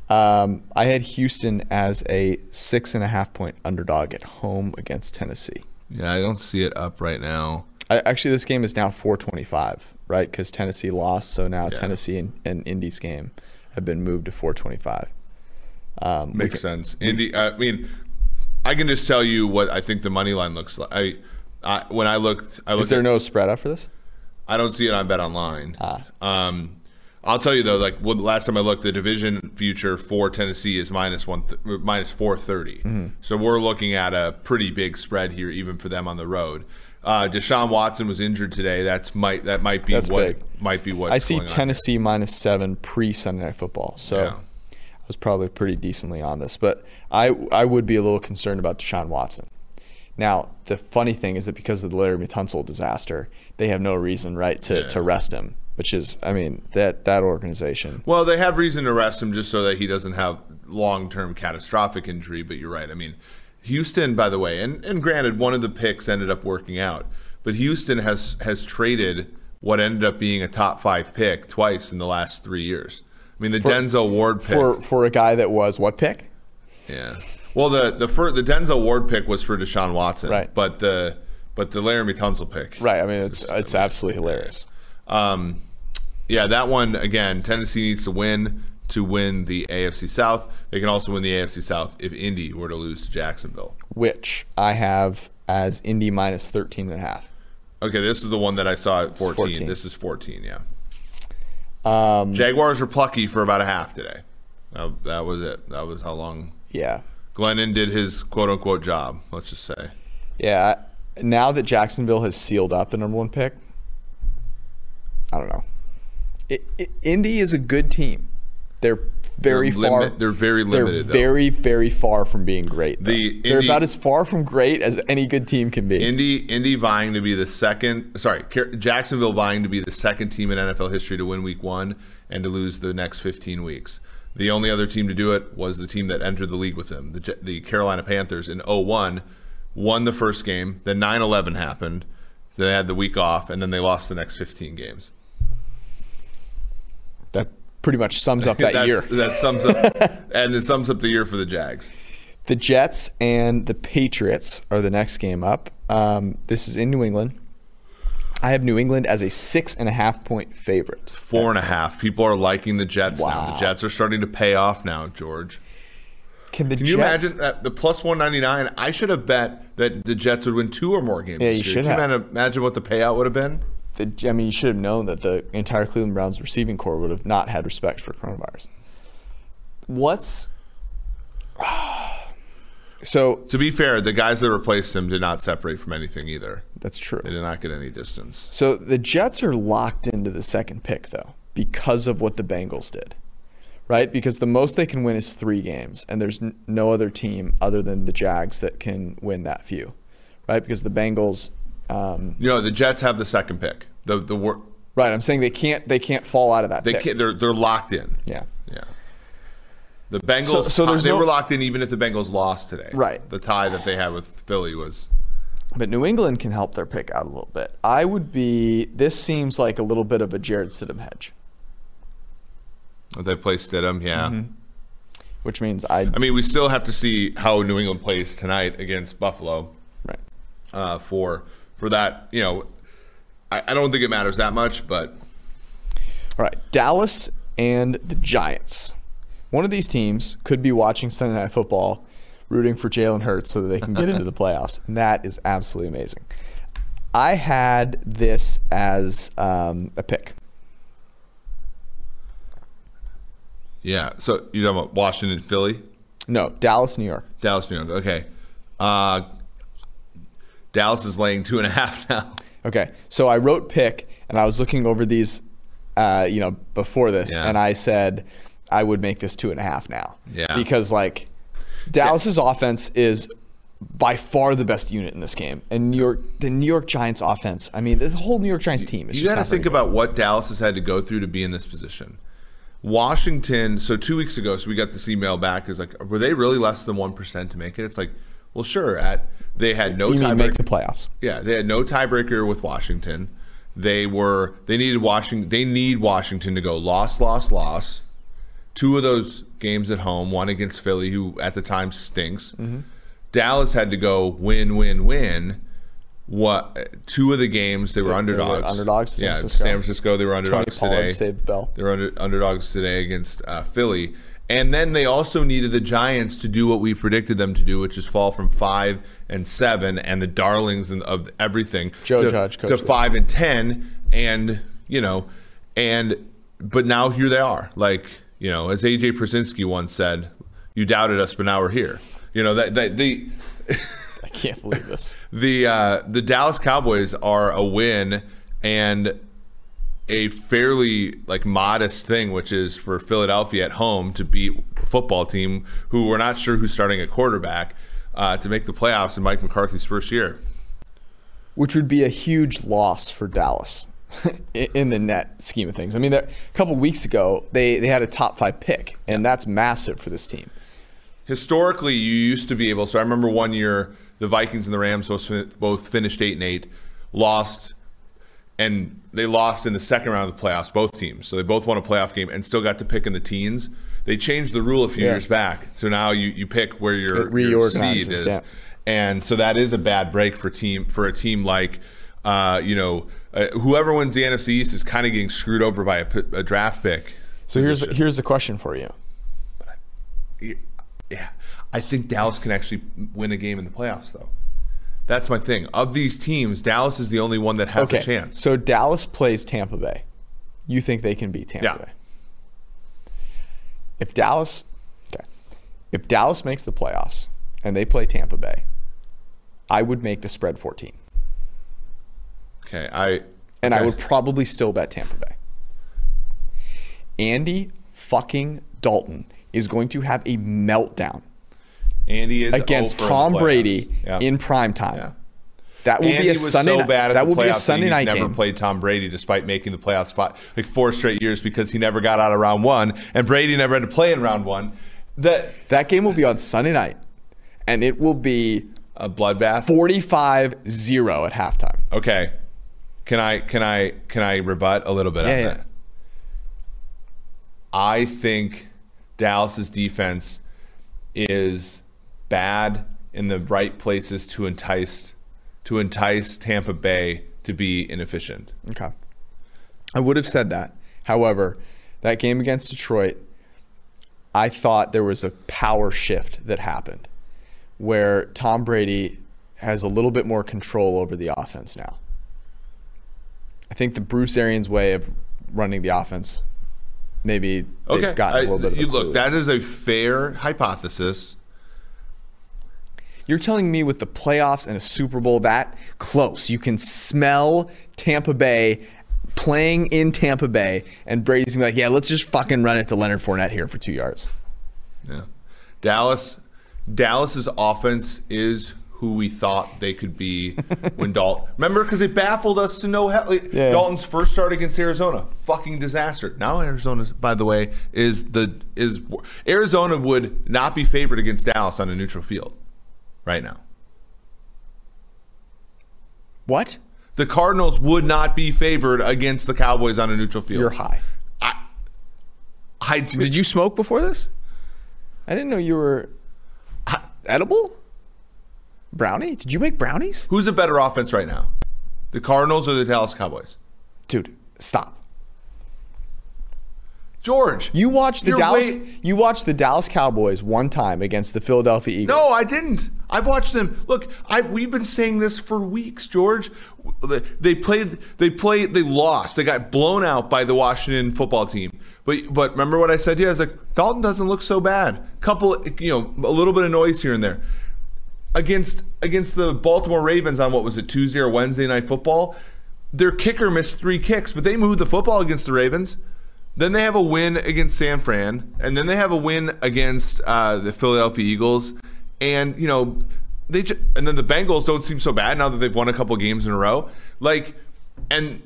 Um, I had Houston as a six and a half point underdog at home against Tennessee. yeah, I don't see it up right now. I, actually, this game is now 425, right? Because Tennessee lost, so now Yeah. Tennessee and, and Indy's game have been moved to 425. Um, Makes can- sense. Indy. I mean, I can just tell you what I think the money line looks like. I, I when I looked, I Is there at, no spread up for this? I don't see it on Bet Online. Ah. Um, I'll tell you though, like well, last time I looked, the division future for Tennessee is minus one, th- minus four Mm-hmm. So we're looking at a pretty big spread here, even for them on the road. Uh, Deshaun Watson was injured today. That's might that might be That's what big. might be what I see Tennessee minus seven pre Sunday Night Football. So Yeah. I was probably pretty decently on this, but I I would be a little concerned about Deshaun Watson. Now the funny thing is that because of the Laremy Tunsil disaster, they have no reason right to, Yeah. to rest him. Which is, I mean, that that organization. Well, they have reason to rest him just so that he doesn't have long term catastrophic injury. But you're right. I mean, Houston, by the way, and, and granted, one of the picks ended up working out, but Houston has has traded what ended up being a top five pick twice in the last three years. I mean, the Denzel Ward pick. For for a guy that was what pick? yeah. Well, the the fir- the Denzel Ward pick was for Deshaun Watson, Right. But the but the Laremy Tunsil pick, Right. I mean, it's it's absolutely hilarious. Um, yeah, that one again. Tennessee needs to win to win the AFC South. They can also win the AFC South if Indy were to lose to Jacksonville. which I have as Indy minus 13 and a half. Okay, this is the one that I saw at 14. 14. This is 14, yeah. Um, Jaguars were plucky for about a half today. That, that was it. That was how long yeah. Glennon did his quote unquote job, let's just say. Yeah. Now that Jacksonville has sealed up the number one pick, I don't know. It, it, Indy is a good team. They're very They're far. they're very limited. They're very, very far from being great. though. The they're Indy- about as far from great as any good team can be. Indy Indy vying to be the second sorry, Jacksonville vying to be the second team in NFL history to win week 1 and to lose the next 15 weeks. The only other team to do it was the team that entered the league with them, the, the Carolina Panthers in 01 won the first game, then 9/11 happened. So they had the week off and then they lost the next 15 games. That pretty much sums up that year. That sums up and it sums up the year for the Jags. The Jets and the Patriots are the next game up. Um, this is in New England. I have New England as a six and a half point favorite. Four and a half. People are liking the Jets now. The Jets are starting to pay off now, George. Can the Can you Jets? imagine that the plus 199? I should have bet that the Jets would win two or more games. Yeah, this you year. should Can have. you imagine what the payout would have been? The, I mean, you should have known that the entire Cleveland Browns receiving corps would have not had respect for coronavirus. What's so? To be fair, the guys that replaced him did not separate from anything either. That's true. They did not get any distance. So the Jets are locked into the second pick though because of what the Bengals did. Right? Because the most they can win is 3 games and there's n- no other team other than the Jags that can win that few. Right? Because the Bengals um, You know, the Jets have the second pick. The the wor- right, I'm saying they can't they can't fall out of that they pick. can't, they're they're locked in. Yeah. Yeah. The Bengals, So- so there's they no- were locked in even if the Bengals lost today. Right. The tie that they had with Philly was But New England can help their pick out a little bit. I would be this seems like a little bit of a Jarrett Stidham hedge, they play Stidham. Yeah. Mm-hmm. which means I I mean, we still have to see how New England plays tonight against Buffalo. right. uh, for for that. You know, I, I don't think it matters that much, but All right, Dallas and the Giants. One of these teams could be watching Sunday Night Football, rooting for Jalen Hurts so that they can get into the playoffs, and that is absolutely amazing. I had this as um, a pick. yeah. So you're talking about Washington, Philly, No, Dallas, New York. Dallas, New York. Okay. Uh, Dallas is laying two and a half now. Okay, so I wrote pick, and I was looking over these, uh, you know, before this, Yeah. and I said I would make this two and a half now. Yeah. Because like Dallas's offense is by far the best unit in this game, and New York, the New York Giants offense. I mean, the whole New York Giants team is You got to think about what Dallas has had to go through to be in this position. Washington. So two weeks ago, so we got this email back. It was like, were they really less than one percent to make it? It's like, well, sure. At they had no tiebreaker. make the playoffs? Yeah, they had no tiebreaker with Washington. They were they needed Washington. They need Washington to go loss, loss, loss. Two of those games at home, one against Philly, who at the time stinks. Mm-hmm. Dallas had to go win, win, win. What two of the games they were They- they were underdogs? underdogs San yeah, Francisco. San Francisco. They were underdogs today. saved the bell. They were under, underdogs today against uh, Philly. And then they also needed the Giants to do what we predicted them to do, which is fall from five and seven and the darlings of everything Joe to, Judge, to five and ten. And, you know, and, but now here they are. Like, you know, as AJ Pierzynski once said, you doubted us, but now we're here. You know, that, that the, I can't believe this. the uh, the Dallas Cowboys are a win and a fairly like modest thing, which is for Philadelphia at home to beat a football team who we're not sure who's starting at quarterback uh, to make the playoffs in Mike McCarthy's first year. which would be a huge loss for Dallas in the net scheme of things. I mean, a couple weeks ago, they, they had a top five pick, and that's massive for this team. Historically, you used to be able. So I remember one year the Vikings and the Rams both both finished eight and eight, lost, and they lost in the second round of the playoffs. Both teams, so they both won a playoff game and still got to pick in the teens. They changed the rule a few Yeah. years back, so now you, you pick where your, your seed is, yeah. and so that is a bad break for team for a team like uh, you know uh, whoever wins the NFC East is kind of getting screwed over by a, p- a draft pick. So here's position. here's a question for you. yeah, I think Dallas can actually win a game in the playoffs, though. That's my thing. Of these teams, Dallas is the only one that has Okay, a chance. so Dallas plays Tampa Bay. You think they can beat Tampa Yeah. Bay? If Dallas, okay, if Dallas makes the playoffs and they play Tampa Bay, I would make the spread 14, Okay, I and I would probably still bet Tampa Bay. Andy fucking Dalton is going to have a meltdown Andy is against over in the Tom. Brady Yeah. in prime time. Yeah. That will Andy be a Sunday so night. bad at that will be a Sunday night never game. played Tom Brady despite making the playoffs five, like four straight years because he never got out of round one, and Brady never had to play in round one. That That game will be on Sunday night, and it will be a bloodbath. 45-0 at halftime. Okay, can I can I can I rebut a little bit Yeah, on yeah. that? I think Dallas's defense is bad in the right places to entice to entice Tampa Bay to be inefficient. Okay. I would have said that. However, that game against Detroit, I thought there was a power shift that happened where Tom Brady has a little bit more control over the offense now. I think the Bruce Arians way of running the offense, maybe they've Okay, gotten a I- little bit of a you clue. look. That is a fair hypothesis. You're telling me with the playoffs and a Super Bowl that close, you can smell Tampa Bay playing in Tampa Bay, and Brady's gonna be like, "Yeah, let's just fucking run it to Leonard Fournette here for two yards." Yeah. Dallas Dallas's offense is who we thought they could be when Dalton. Remember because it baffled us to no hell. Yeah. Dalton's first start against Arizona, fucking disaster. Now Arizona by the way is the is Arizona would not be favored against Dallas on a neutral field right now. What? The Cardinals would not be favored against the Cowboys on a neutral field. You're high. I, I Did you smoke before this? I didn't know you were edible. Brownie? Did you make brownies? Who's a better offense right now? The Cardinals or the Dallas Cowboys? Dude, stop. George. You watched the Dallas. way- You watched the Dallas Cowboys one time against the Philadelphia Eagles. No, I didn't. I've watched them. Look, I we've been saying this for weeks, George. They played. They played. They lost. They got blown out by the Washington football team. But but remember what I said to you? I was like, Dalton doesn't look so bad. Couple, you know, a little bit of noise here and there. Against against the Baltimore Ravens on what was it Tuesday or Wednesday night football, their kicker missed three kicks, but they moved the football against the Ravens. Then they have a win against San Fran, and then they have a win against uh, the Philadelphia Eagles, and you know they ju- and then the Bengals don't seem so bad now that they've won a couple games in a row. Like, and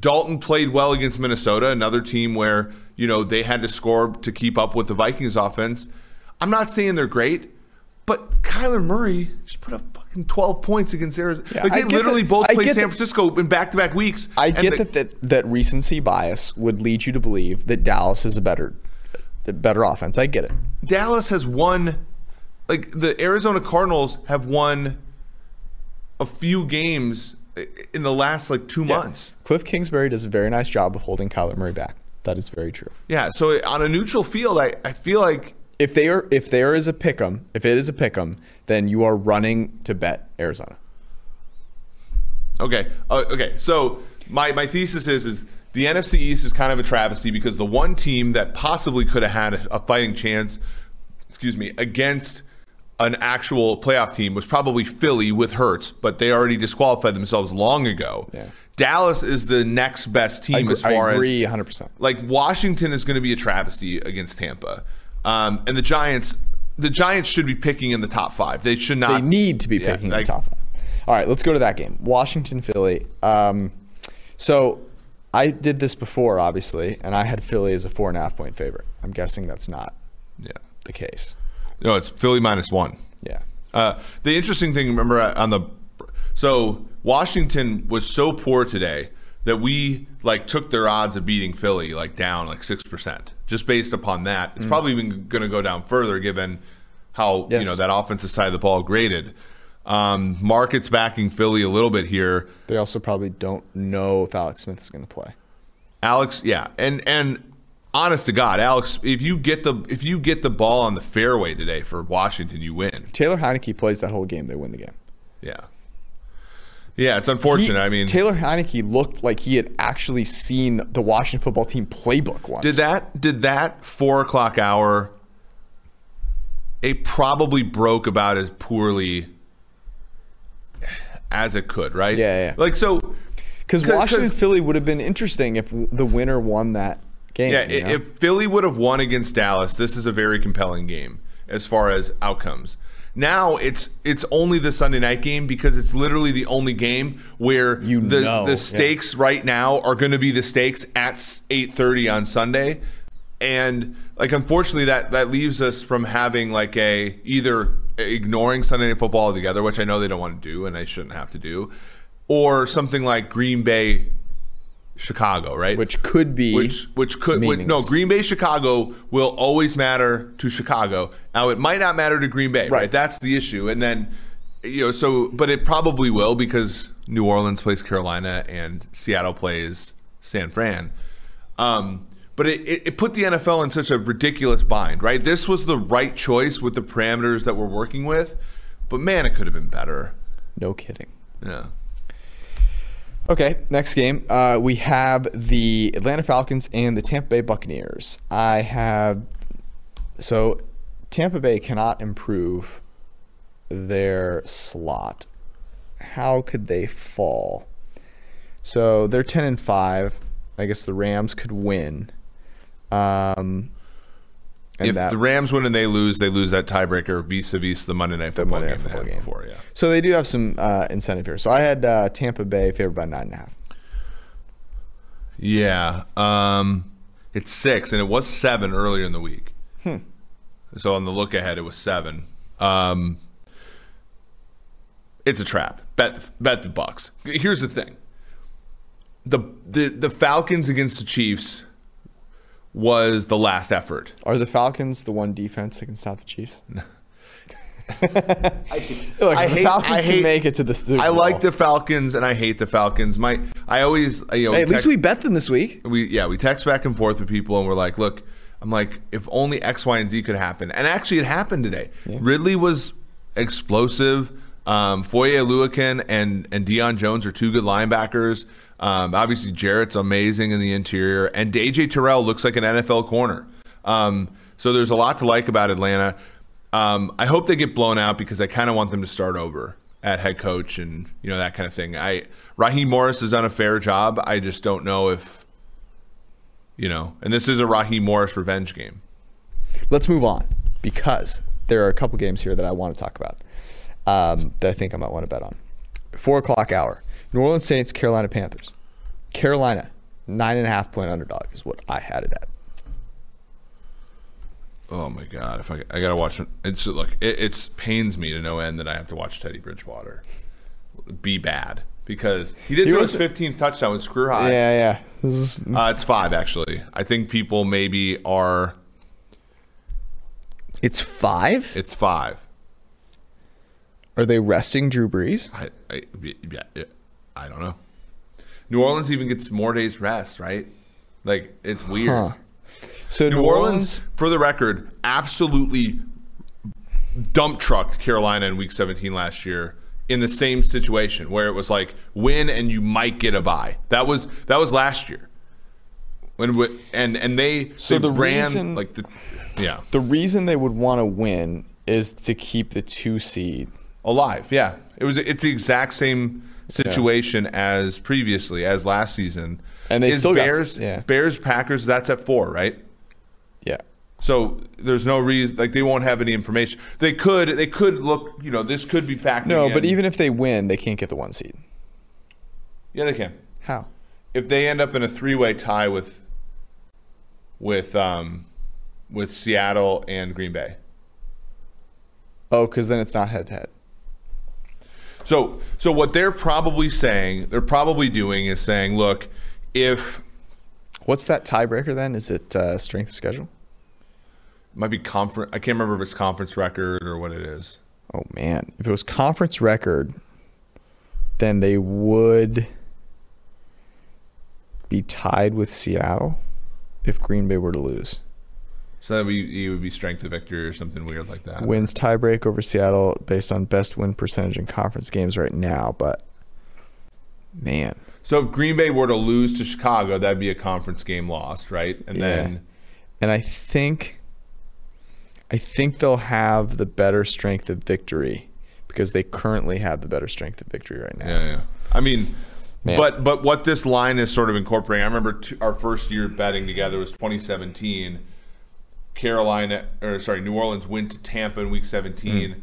Dalton played well against Minnesota, another team where you know they had to score to keep up with the Vikings offense. I'm not saying they're great, but Kyler Murray just put up fucking 12 points against Arizona. Yeah, like they literally that- both I played San that- Francisco in back-to-back weeks. I get the- that, that that recency bias would lead you to believe that Dallas is a better, better offense. I get it. Dallas has won, like the Arizona Cardinals have won a few games in the last like two months. Cliff Kingsbury does a very nice job of holding Kyler Murray back. That is very true. Yeah, so on a neutral field, I, I feel like If they are, if there is a pick'em, if it is a pick'em, then you are running to bet Arizona. okay, uh, okay. So my my thesis is is the NFC East is kind of a travesty because the one team that possibly could have had a fighting chance, excuse me, against an actual playoff team was probably Philly with Hurts, but they already disqualified themselves long ago. Yeah. Dallas is the next best team I, as far I as agree 100. percent like Washington is going to be a travesty against Tampa, um, and the Giants. The Giants should be picking in the top five. They should not. They need to be Yeah, picking like- the top five. All right, let's go to that game. Washington Philly. Um, so I did this before, obviously, and I had Philly as a four and a half point favorite. I'm guessing that's not Yeah. the case. No, it's Philly minus one. Yeah. Uh, the interesting thing, remember uh, on the, so Washington was so poor today that we like took their odds of beating Philly like down like six percent just based upon that. It's probably even going to go down further given how you know that offensive side of the ball graded. Um, market's backing Philly a little bit here. They also probably don't know if Alex Smith is going to play. Alex, yeah, and and honest to God, Alex, if you get the if you get the ball on the fairway today for Washington, you win. Taylor Heinicke plays that whole game, they win the game. Yeah, yeah, it's unfortunate. He- I mean, Taylor Heinicke looked like he had actually seen the Washington football team playbook once. Did that did that four o'clock hour? It probably broke about as poorly as it could, right? Yeah, yeah. Like so, Because 'Cause- Washington 'cause- Philly would have been interesting if the winner won that game. yeah. you know? If Philly would have won against Dallas, this is a very compelling game as far as outcomes. Now it's it's only the Sunday night game because it's literally the only game where You the know, the stakes right now are going to be the stakes at eight thirty on Sunday, and like unfortunately that that leaves us from having like a either ignoring Sunday night football altogether, which I know they don't want to do and I shouldn't have to do, or something like Green Bay, Chicago, right? which could be which which could which, no. Green Bay Chicago will always matter to Chicago. Now it might not matter to Green Bay, right? Right. That's the issue. And then you know so but it probably will because New Orleans plays Carolina and Seattle plays San Fran. Um but it, it, it put the NFL in such a ridiculous bind, right? This was the right choice with the parameters that we're working with, but man, it could have been better. no kidding. Yeah. Okay, next game. Uh, we have the Atlanta Falcons and the Tampa Bay Buccaneers. I have so Tampa Bay cannot improve their slot. How could they fall? So they're ten and five. I guess the Rams could win. Um, and if that- the Rams win and they lose, they lose that tiebreaker vis-a-vis the Monday night football Monday Night game they Football had game. before. Yeah. so they do have some uh, incentive here. So I had uh, Tampa Bay favored by nine and a half. Yeah. Um, it's six, and it was seven earlier in the week. Hmm. So on the look ahead, it was seven. Um, it's a trap. Bet bet the Bucks. Here's the thing. The the the Falcons against the Chiefs was the last effort. Are the Falcons the one defense that can stop the Chiefs? Look, I the hate- Falcons I can hate- make it to the Super I like the Falcons and I hate the Falcons. My I always you know Hey, at least we bet them this week. we yeah we text back and forth with people and we're like look i'm like if only x y and z could happen and actually it happened today ridley was explosive um, Foye Oluokun and and Deion Jones are two good linebackers. Um, obviously, Jarrett's amazing in the interior, and AJ Terrell looks like an NFL corner. Um, so there's a lot to like about Atlanta. Um, I hope they get blown out because I kind of want them to start over at head coach and you know that kind of thing. I Raheem Morris has done a fair job. I just don't know if you know. And this is a Raheem Morris revenge game. Let's move on because there are a couple games here that I want to talk about um, that I think I might want to bet on. Four o'clock hour. New Orleans Saints, Carolina Panthers. Carolina, nine and a half point underdog is what I had it at. Oh my god! If I, I gotta watch it, it's look, it it's pains me to no end that I have to watch Teddy Bridgewater be bad because he did He throw was- his 15th touchdown with screw high. Yeah, yeah. This is Uh, it's five actually. I think people maybe are. it's five. It's five. Are they resting Drew Brees? I, I yeah, yeah, I don't know. New Orleans even gets more days rest, right? Like it's weird. Huh. So New Orleans, for the record, absolutely dump trucked Carolina in Week 17 last year in the same situation where it was like win and you might get a bye. That was that was last year. When we, and and they So they the ran reason- like the yeah the reason they would want to win is to keep the two seed. alive. Yeah, it was it's the exact same situation as previously as last season. And they Is still got- Bears yeah. Bears Packers. That's at four, right? Yeah. So there's no reason like they won't have any information. They could they could look you know this could be factoring. No, but in- even if they win, they can't get the one seed. yeah they can How? if they end up in a three way tie with with um with Seattle and Green Bay. Oh, because then it's not head to head. So so what they're probably saying they're probably doing is saying look if What's that tiebreaker then? Is it uh, strength of schedule? it might be conference I can't remember if it's conference record or what it is. Oh man, if it was conference record, then they would be tied with Seattle if Green Bay were to lose. So that would be, it would be strength of victory or something weird like that. Wins tiebreak over Seattle based on best win percentage in conference games right now, but man, So if Green Bay were to lose to Chicago, that'd be a conference game lost, right? And Yeah. then and I think I think they'll have the better strength of victory because they currently have the better strength of victory right now. yeah, yeah. I mean, Man. but but what this line is sort of incorporating. I remember t- our first year betting together was 2017. Carolina or sorry, New Orleans went to Tampa in Week 17,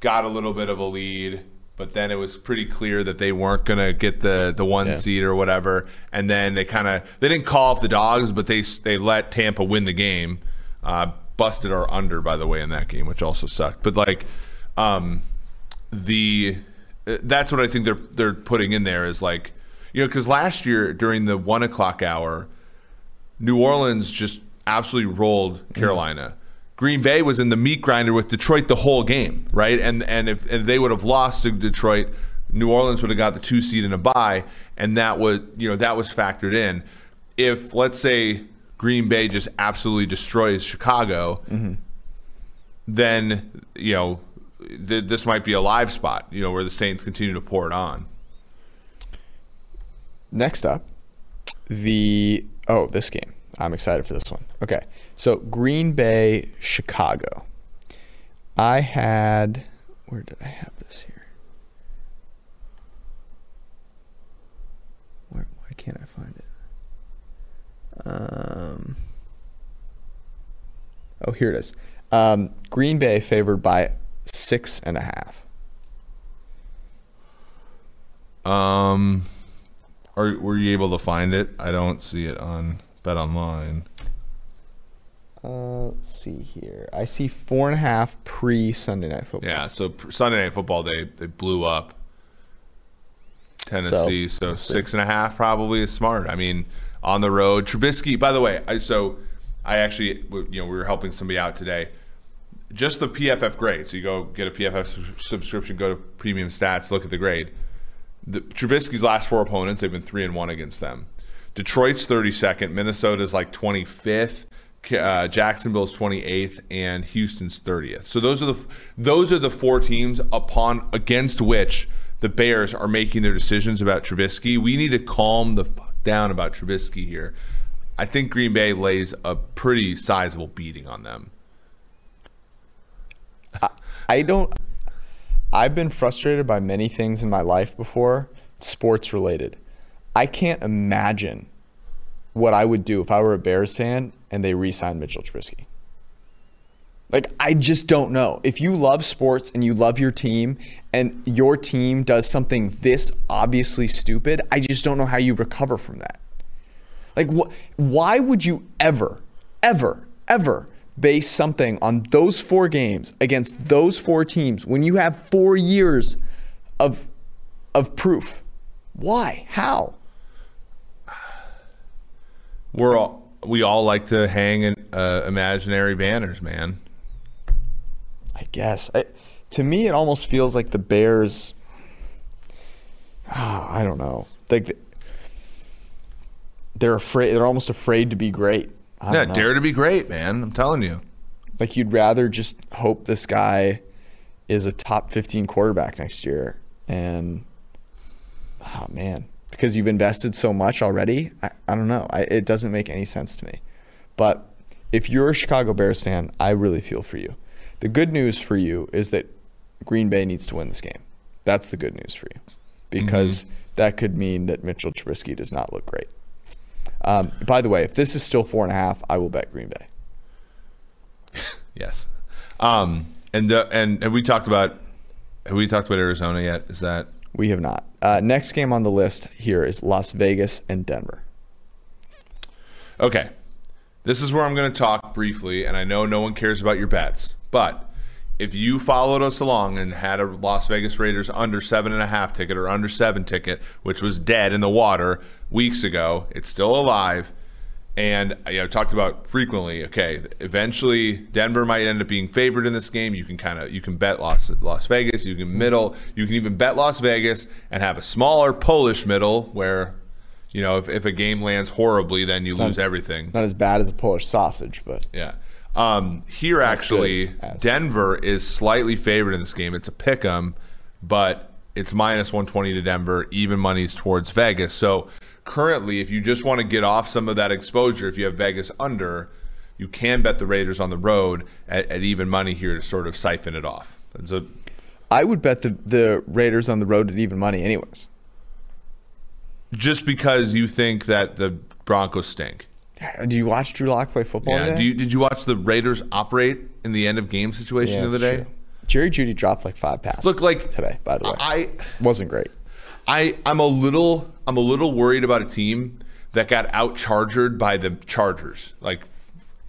got a little bit of a lead, but then it was pretty clear that they weren't going to get the the one Yeah. seed or whatever. And then they kind of they didn't call off the dogs, but they they let Tampa win the game. Uh, busted our under by the way in that game, which also sucked. But like, um, the uh, that's what I think they're they're putting in there is like you know because last year during the one o'clock hour, New Orleans just absolutely rolled Carolina. Green Bay was in the meat grinder with Detroit the whole game, right? And and if, if they would have lost to Detroit, New Orleans would have got the two seed in a bye, and that was you know that was factored in. If let's say Green Bay just absolutely destroys Chicago, mm-hmm. then you know th- this might be a live spot, you know, where the Saints continue to pour it on. Next up, the oh, this game. I'm excited for this one. Okay. So Green Bay, Chicago. I had where did I have this here? Where why can't I find it? Um Oh, here it is. Um, Green Bay favored by six and a half. Um, are were you able to find it? I don't see it on Bet Online. Uh, let's see here. I see four and a half pre Sunday night football. Yeah, so Sunday Night Football they they blew up Tennessee, so, we'll six and a half probably is smart. I mean, on the road, Trubisky. By the way, I so I actually you know we were helping somebody out today. Just the PFF grade. So you go get a PFF subscription, go to Premium Stats, look at the grade. The, Trubisky's last four opponents, they've been three and one against them. Detroit's 32nd, Minnesota's like 25th, uh, Jacksonville's 28th, and Houston's 30th. So those are the those are the four teams upon against which the Bears are making their decisions about Trubisky. We need to calm the fuck down about Trubisky here. I think Green Bay lays a pretty sizable beating on them. I don't. I've been frustrated by many things in my life before, sports related. I can't imagine what I would do if I were a Bears fan and they re-signed Mitchell Trubisky. Like I just don't know. If you love sports and you love your team and your team does something this obviously stupid, I just don't know how you recover from that. Like wh- why would you ever ever ever base something on those four games against those four teams when you have 4 years of of proof? Why? How? We're all we all like to hang in uh, imaginary banners, man. I guess. I, to me, it almost feels like the Bears. ah, I don't know. Like they're afraid. They're almost afraid to be great. I Yeah, dare to be great, man. I'm telling you. Like you'd rather just hope this guy is a top 15 quarterback next year, and oh man, because you've invested so much already. I, I don't know. I, it doesn't make any sense to me. But if you're a Chicago Bears fan, I really feel for you. The good news for you is that Green Bay needs to win this game. That's the good news for you, because that could mean that Mitchell Trubisky does not look great. Um, by the way, if this is still four and a half, I will bet Green Bay. Yes. Um, and uh, and have we talked about have we talked about Arizona yet? Is that We have not. Uh, next game on the list here is Las Vegas and Denver. okay? This is where I'm going to talk briefly, and I know no one cares about your bets, but if you followed us along and had a Las Vegas Raiders under seven and a half ticket or under seven ticket, which was dead in the water weeks ago, it's still alive. And you know, talked about frequently. Okay, eventually Denver might end up being favored in this game. You can kind of you can bet Las Las Vegas. You can middle. You can even bet Las Vegas and have a smaller Polish middle where, you know, if, if a game lands horribly, then you Sounds lose everything. Not as bad as a Polish sausage, but Yeah. Um, here, actually. Denver is slightly favored in this game. It's a pick 'em, but it's minus 120 to Denver. Even money's towards Vegas. So currently, if you just want to get off some of that exposure, if you have Vegas under, you can bet the Raiders on the road at, at even money here to sort of siphon it off. A, I would bet the the Raiders on the road at even money, anyways. just because you think that the Broncos stink. Uh, do you watch Drew Lock play football? Yeah. Do you, did you watch the Raiders operate in the end of game situation Yeah, the other day? true. Jerry Jeudy dropped like five passes. Look, like today, by the way, I wasn't great. I I'm a little I'm a little worried about a team that got out chargered by the Chargers like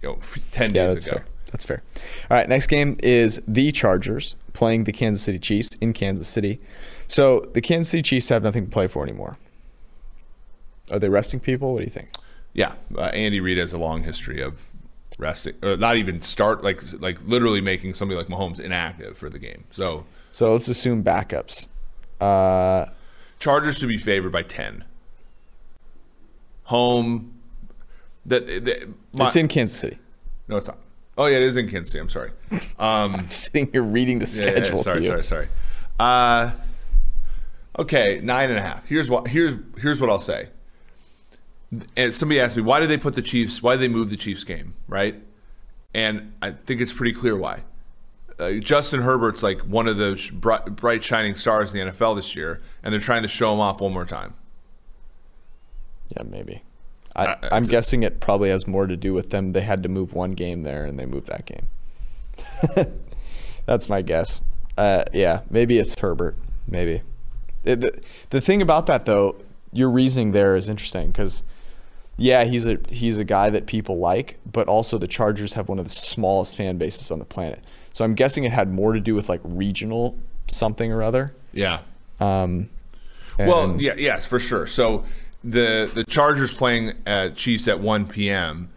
you know 10 Yeah, days that's ago. fair. That's fair. All right, next game is the Chargers playing the Kansas City Chiefs in Kansas City. So the Kansas City Chiefs have nothing to play for anymore. Are they resting people? What do you think? Yeah, uh, Andy Reid has a long history of resting or not even start like like literally making somebody like Mahomes inactive for the game. So So let's assume backups. Uh, Chargers should be favored by 10. Home that, that my- it's in Kansas City. No, it's not. Oh yeah, it is in Kansas City. I'm sorry. Um I'm sitting here reading the Yeah, yeah, schedule sorry, to you. sorry, sorry. Uh, okay, nine and a half. Here's what here's here's what I'll say. And somebody asked me why did they put the Chiefs? Why did they move the Chiefs game? Right? And I think it's pretty clear why. Uh, Justin Herbert's like one of the sh- bright, bright shining stars in the NFL this year, and they're trying to show him off one more time. Yeah, maybe. I, I'm guessing it probably has more to do with them. They had to move one game there, and they moved that game. That's my guess. Uh, yeah, maybe it's Herbert. Maybe. It- the, the thing about that, though, your reasoning there is interesting because, yeah, he's a he's a guy that people like, but also the Chargers have one of the smallest fan bases on the planet. So I'm guessing it had more to do with like regional something or other. Yeah. Um, Well, yeah, yes, for sure. So the the Chargers playing at Chiefs at 1 p.m.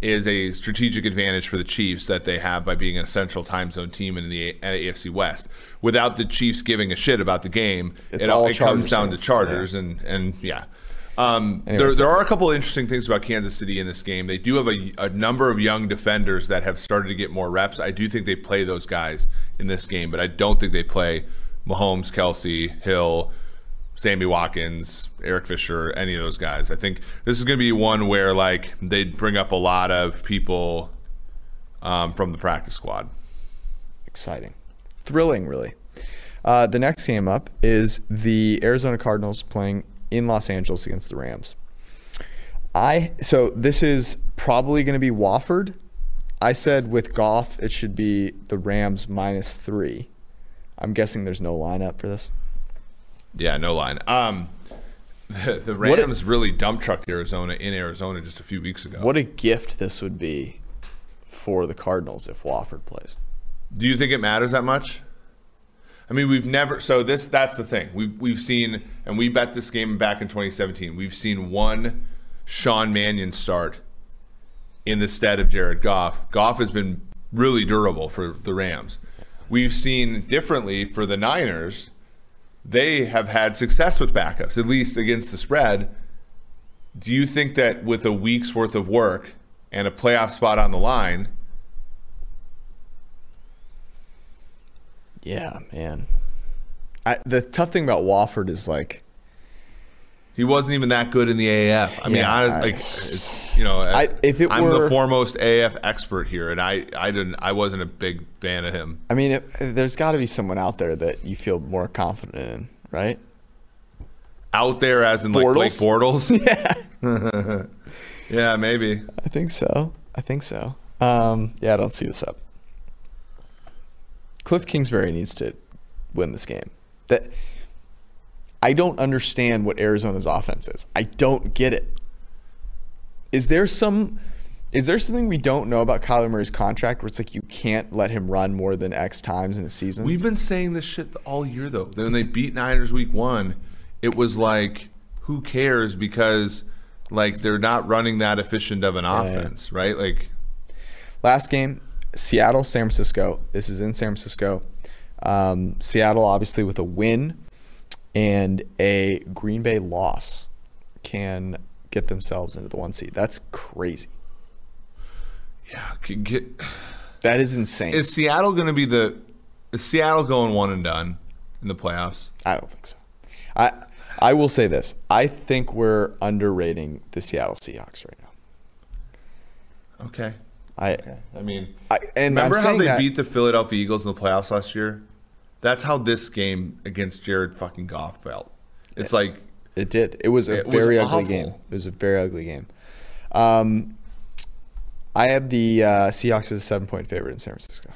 is a strategic advantage for the Chiefs that they have by being a central time zone team in the A- AFC West. Without the Chiefs giving a shit about the game, It's it, all it comes down to Chargers and and yeah. Um, there, Anyways. there are a couple of interesting things about Kansas City in this game. They do have a, a number of young defenders that have started to get more reps. I do think they play those guys in this game, but I don't think they play Mahomes, Kelce, Hill, Sammy Watkins, Eric Fisher, any of those guys. I think this is going to be one where like they bring up a lot of people um, from the practice squad. exciting, thrilling, really. Uh, the next game up is the Arizona Cardinals playing in Los Angeles against the Rams. I so this is probably going to be Wolford. I said with Goff it should be the Rams minus three. I'm guessing there's no lineup for this. Yeah, no line. Um, the, the What a- Rams really dump trucked Arizona in Arizona just a few weeks ago. What a gift this would be for the Cardinals if Wolford plays. Do you think it matters that much? I mean, we've never. So this that's the thing. We've we've seen, and we bet this game back in 2017. We've seen one Sean Mannion start in the stead of Jared Goff. Goff has been really durable for the Rams. We've seen differently for the Niners. They have had success with backups, at least against the spread. Do you think that with a week's worth of work and a playoff spot on the line, Yeah, man. I, the tough thing about Wolford is like He wasn't even that good in the AAF. I mean, Yeah, honest, I- like it's you know, I- if it I'm were- the foremost AAF expert here, and I I didn't I wasn't a big fan of him. I mean, it, there's got to be someone out there that you feel more confident in, right? Out there, as in like Blake Bortles? Bortles. yeah, maybe. I think so. I think so. Um, yeah, I don't see this up. Cliff Kingsbury needs to win this game. That I don't understand what Arizona's offense is. I don't get it. Is there some is there something we don't know about Kyler Murray's contract where it's like you can't let him run more than X times in a season? We've been saying this shit all year though. When they beat Niners week one, it was like, who cares? Because Like they're not running that efficient of an offense, right? Like Last game, Seattle, San Francisco. This is in San Francisco. Um, Seattle, obviously, with a win and a Green Bay loss, can get themselves into the one seed. That's crazy. yeah, get That is insane. is Seattle going to be the is Seattle going one and done in the playoffs? I don't think so. I I will say this. I think we're underrating the Seattle Seahawks right now. Okay. I, I mean, I and remember I'm how they that, beat the Philadelphia Eagles in the playoffs last year? That's how this game against Jared fucking Goff felt. It's like It did. It was a It was very ugly awful. game. It was a very ugly game. Um, I have the uh, Seahawks as a seven point favorite in San Francisco.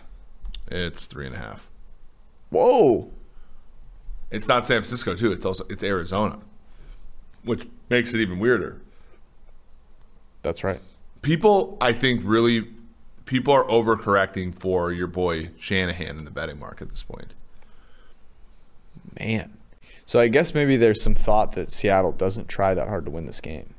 it's three and a half. Whoa. It's not San Francisco too. It's also it's Arizona, which makes it even weirder. That's right. People, I think, really people are overcorrecting for your boy Shanahan in the betting market at this point. Man. So I guess maybe there's some thought that Seattle doesn't try that hard to win this game.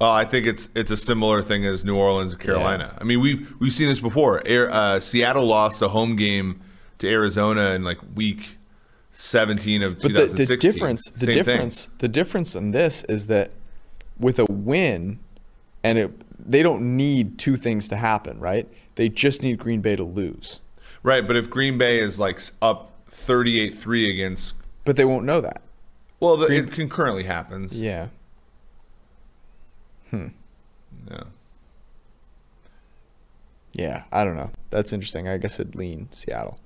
Oh, I think it's it's a similar thing as New Orleans and Carolina. I mean, we've we've seen this before. Air, uh, Seattle lost a home game to Arizona in like week 17 of But the, 2016. the difference, the Same thing. difference, the difference in this is that with a win, and it, they don't need two things to happen, right? They just need Green Bay to lose, right? But if Green Bay is like up 38-3 against, but they won't know that. well, the, it concurrently happens. Yeah. Hmm. Yeah. Yeah, I don't know. That's interesting. I guess I'd lean Seattle.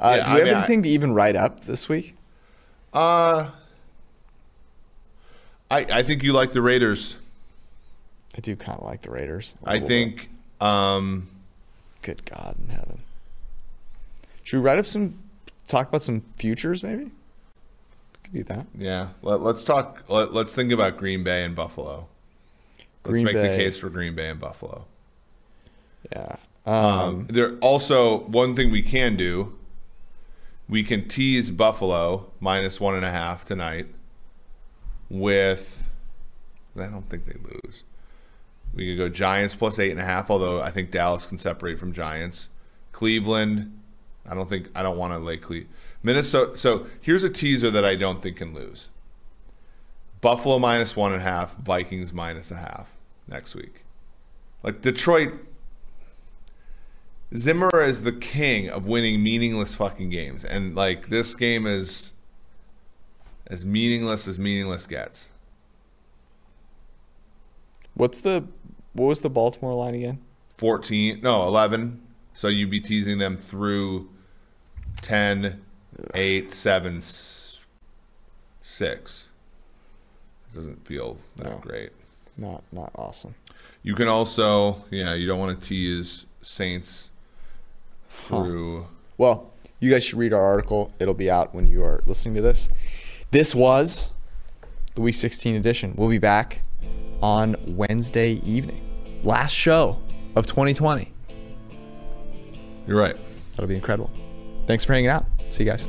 Uh, Yeah, do I we have mean, I- anything to even write up this week? Uh, I I think you like the Raiders. I do kind of like the Raiders. I think. Um. Good God in heaven. Should we write up some? Talk about some futures, maybe. We could do that. yeah. Let, let's talk. Let, let's think about Green Bay and Buffalo. Let's make Bay. the case for Green Bay and Buffalo. Yeah. Um, Um, there also one thing we can do. We can tease Buffalo minus one and a half tonight. With, I don't think they lose. We could go Giants plus eight and a half. Although I think Dallas can separate from Giants. Cleveland, I don't think I don't want to lay Cle Minnesota. So here's a teaser that I don't think can lose. Buffalo minus one and a half. Vikings minus a half next week. Like Detroit, Zimmer is the king of winning meaningless fucking games, and like this game is as meaningless as meaningless gets. What's the what was the Baltimore line again? 14, no, 11. So you'd be teasing them through 10, 8, 7, s- 6. Doesn't feel that No. great. Not not awesome. You can also, yeah, you don't want to tease Saints through. Well, you guys should read our article. It'll be out when you are listening to this. This was the Week 16 edition. We'll be back on Wednesday evening. Last show of 2020. You're right. That'll be incredible. Thanks for hanging out. See you guys.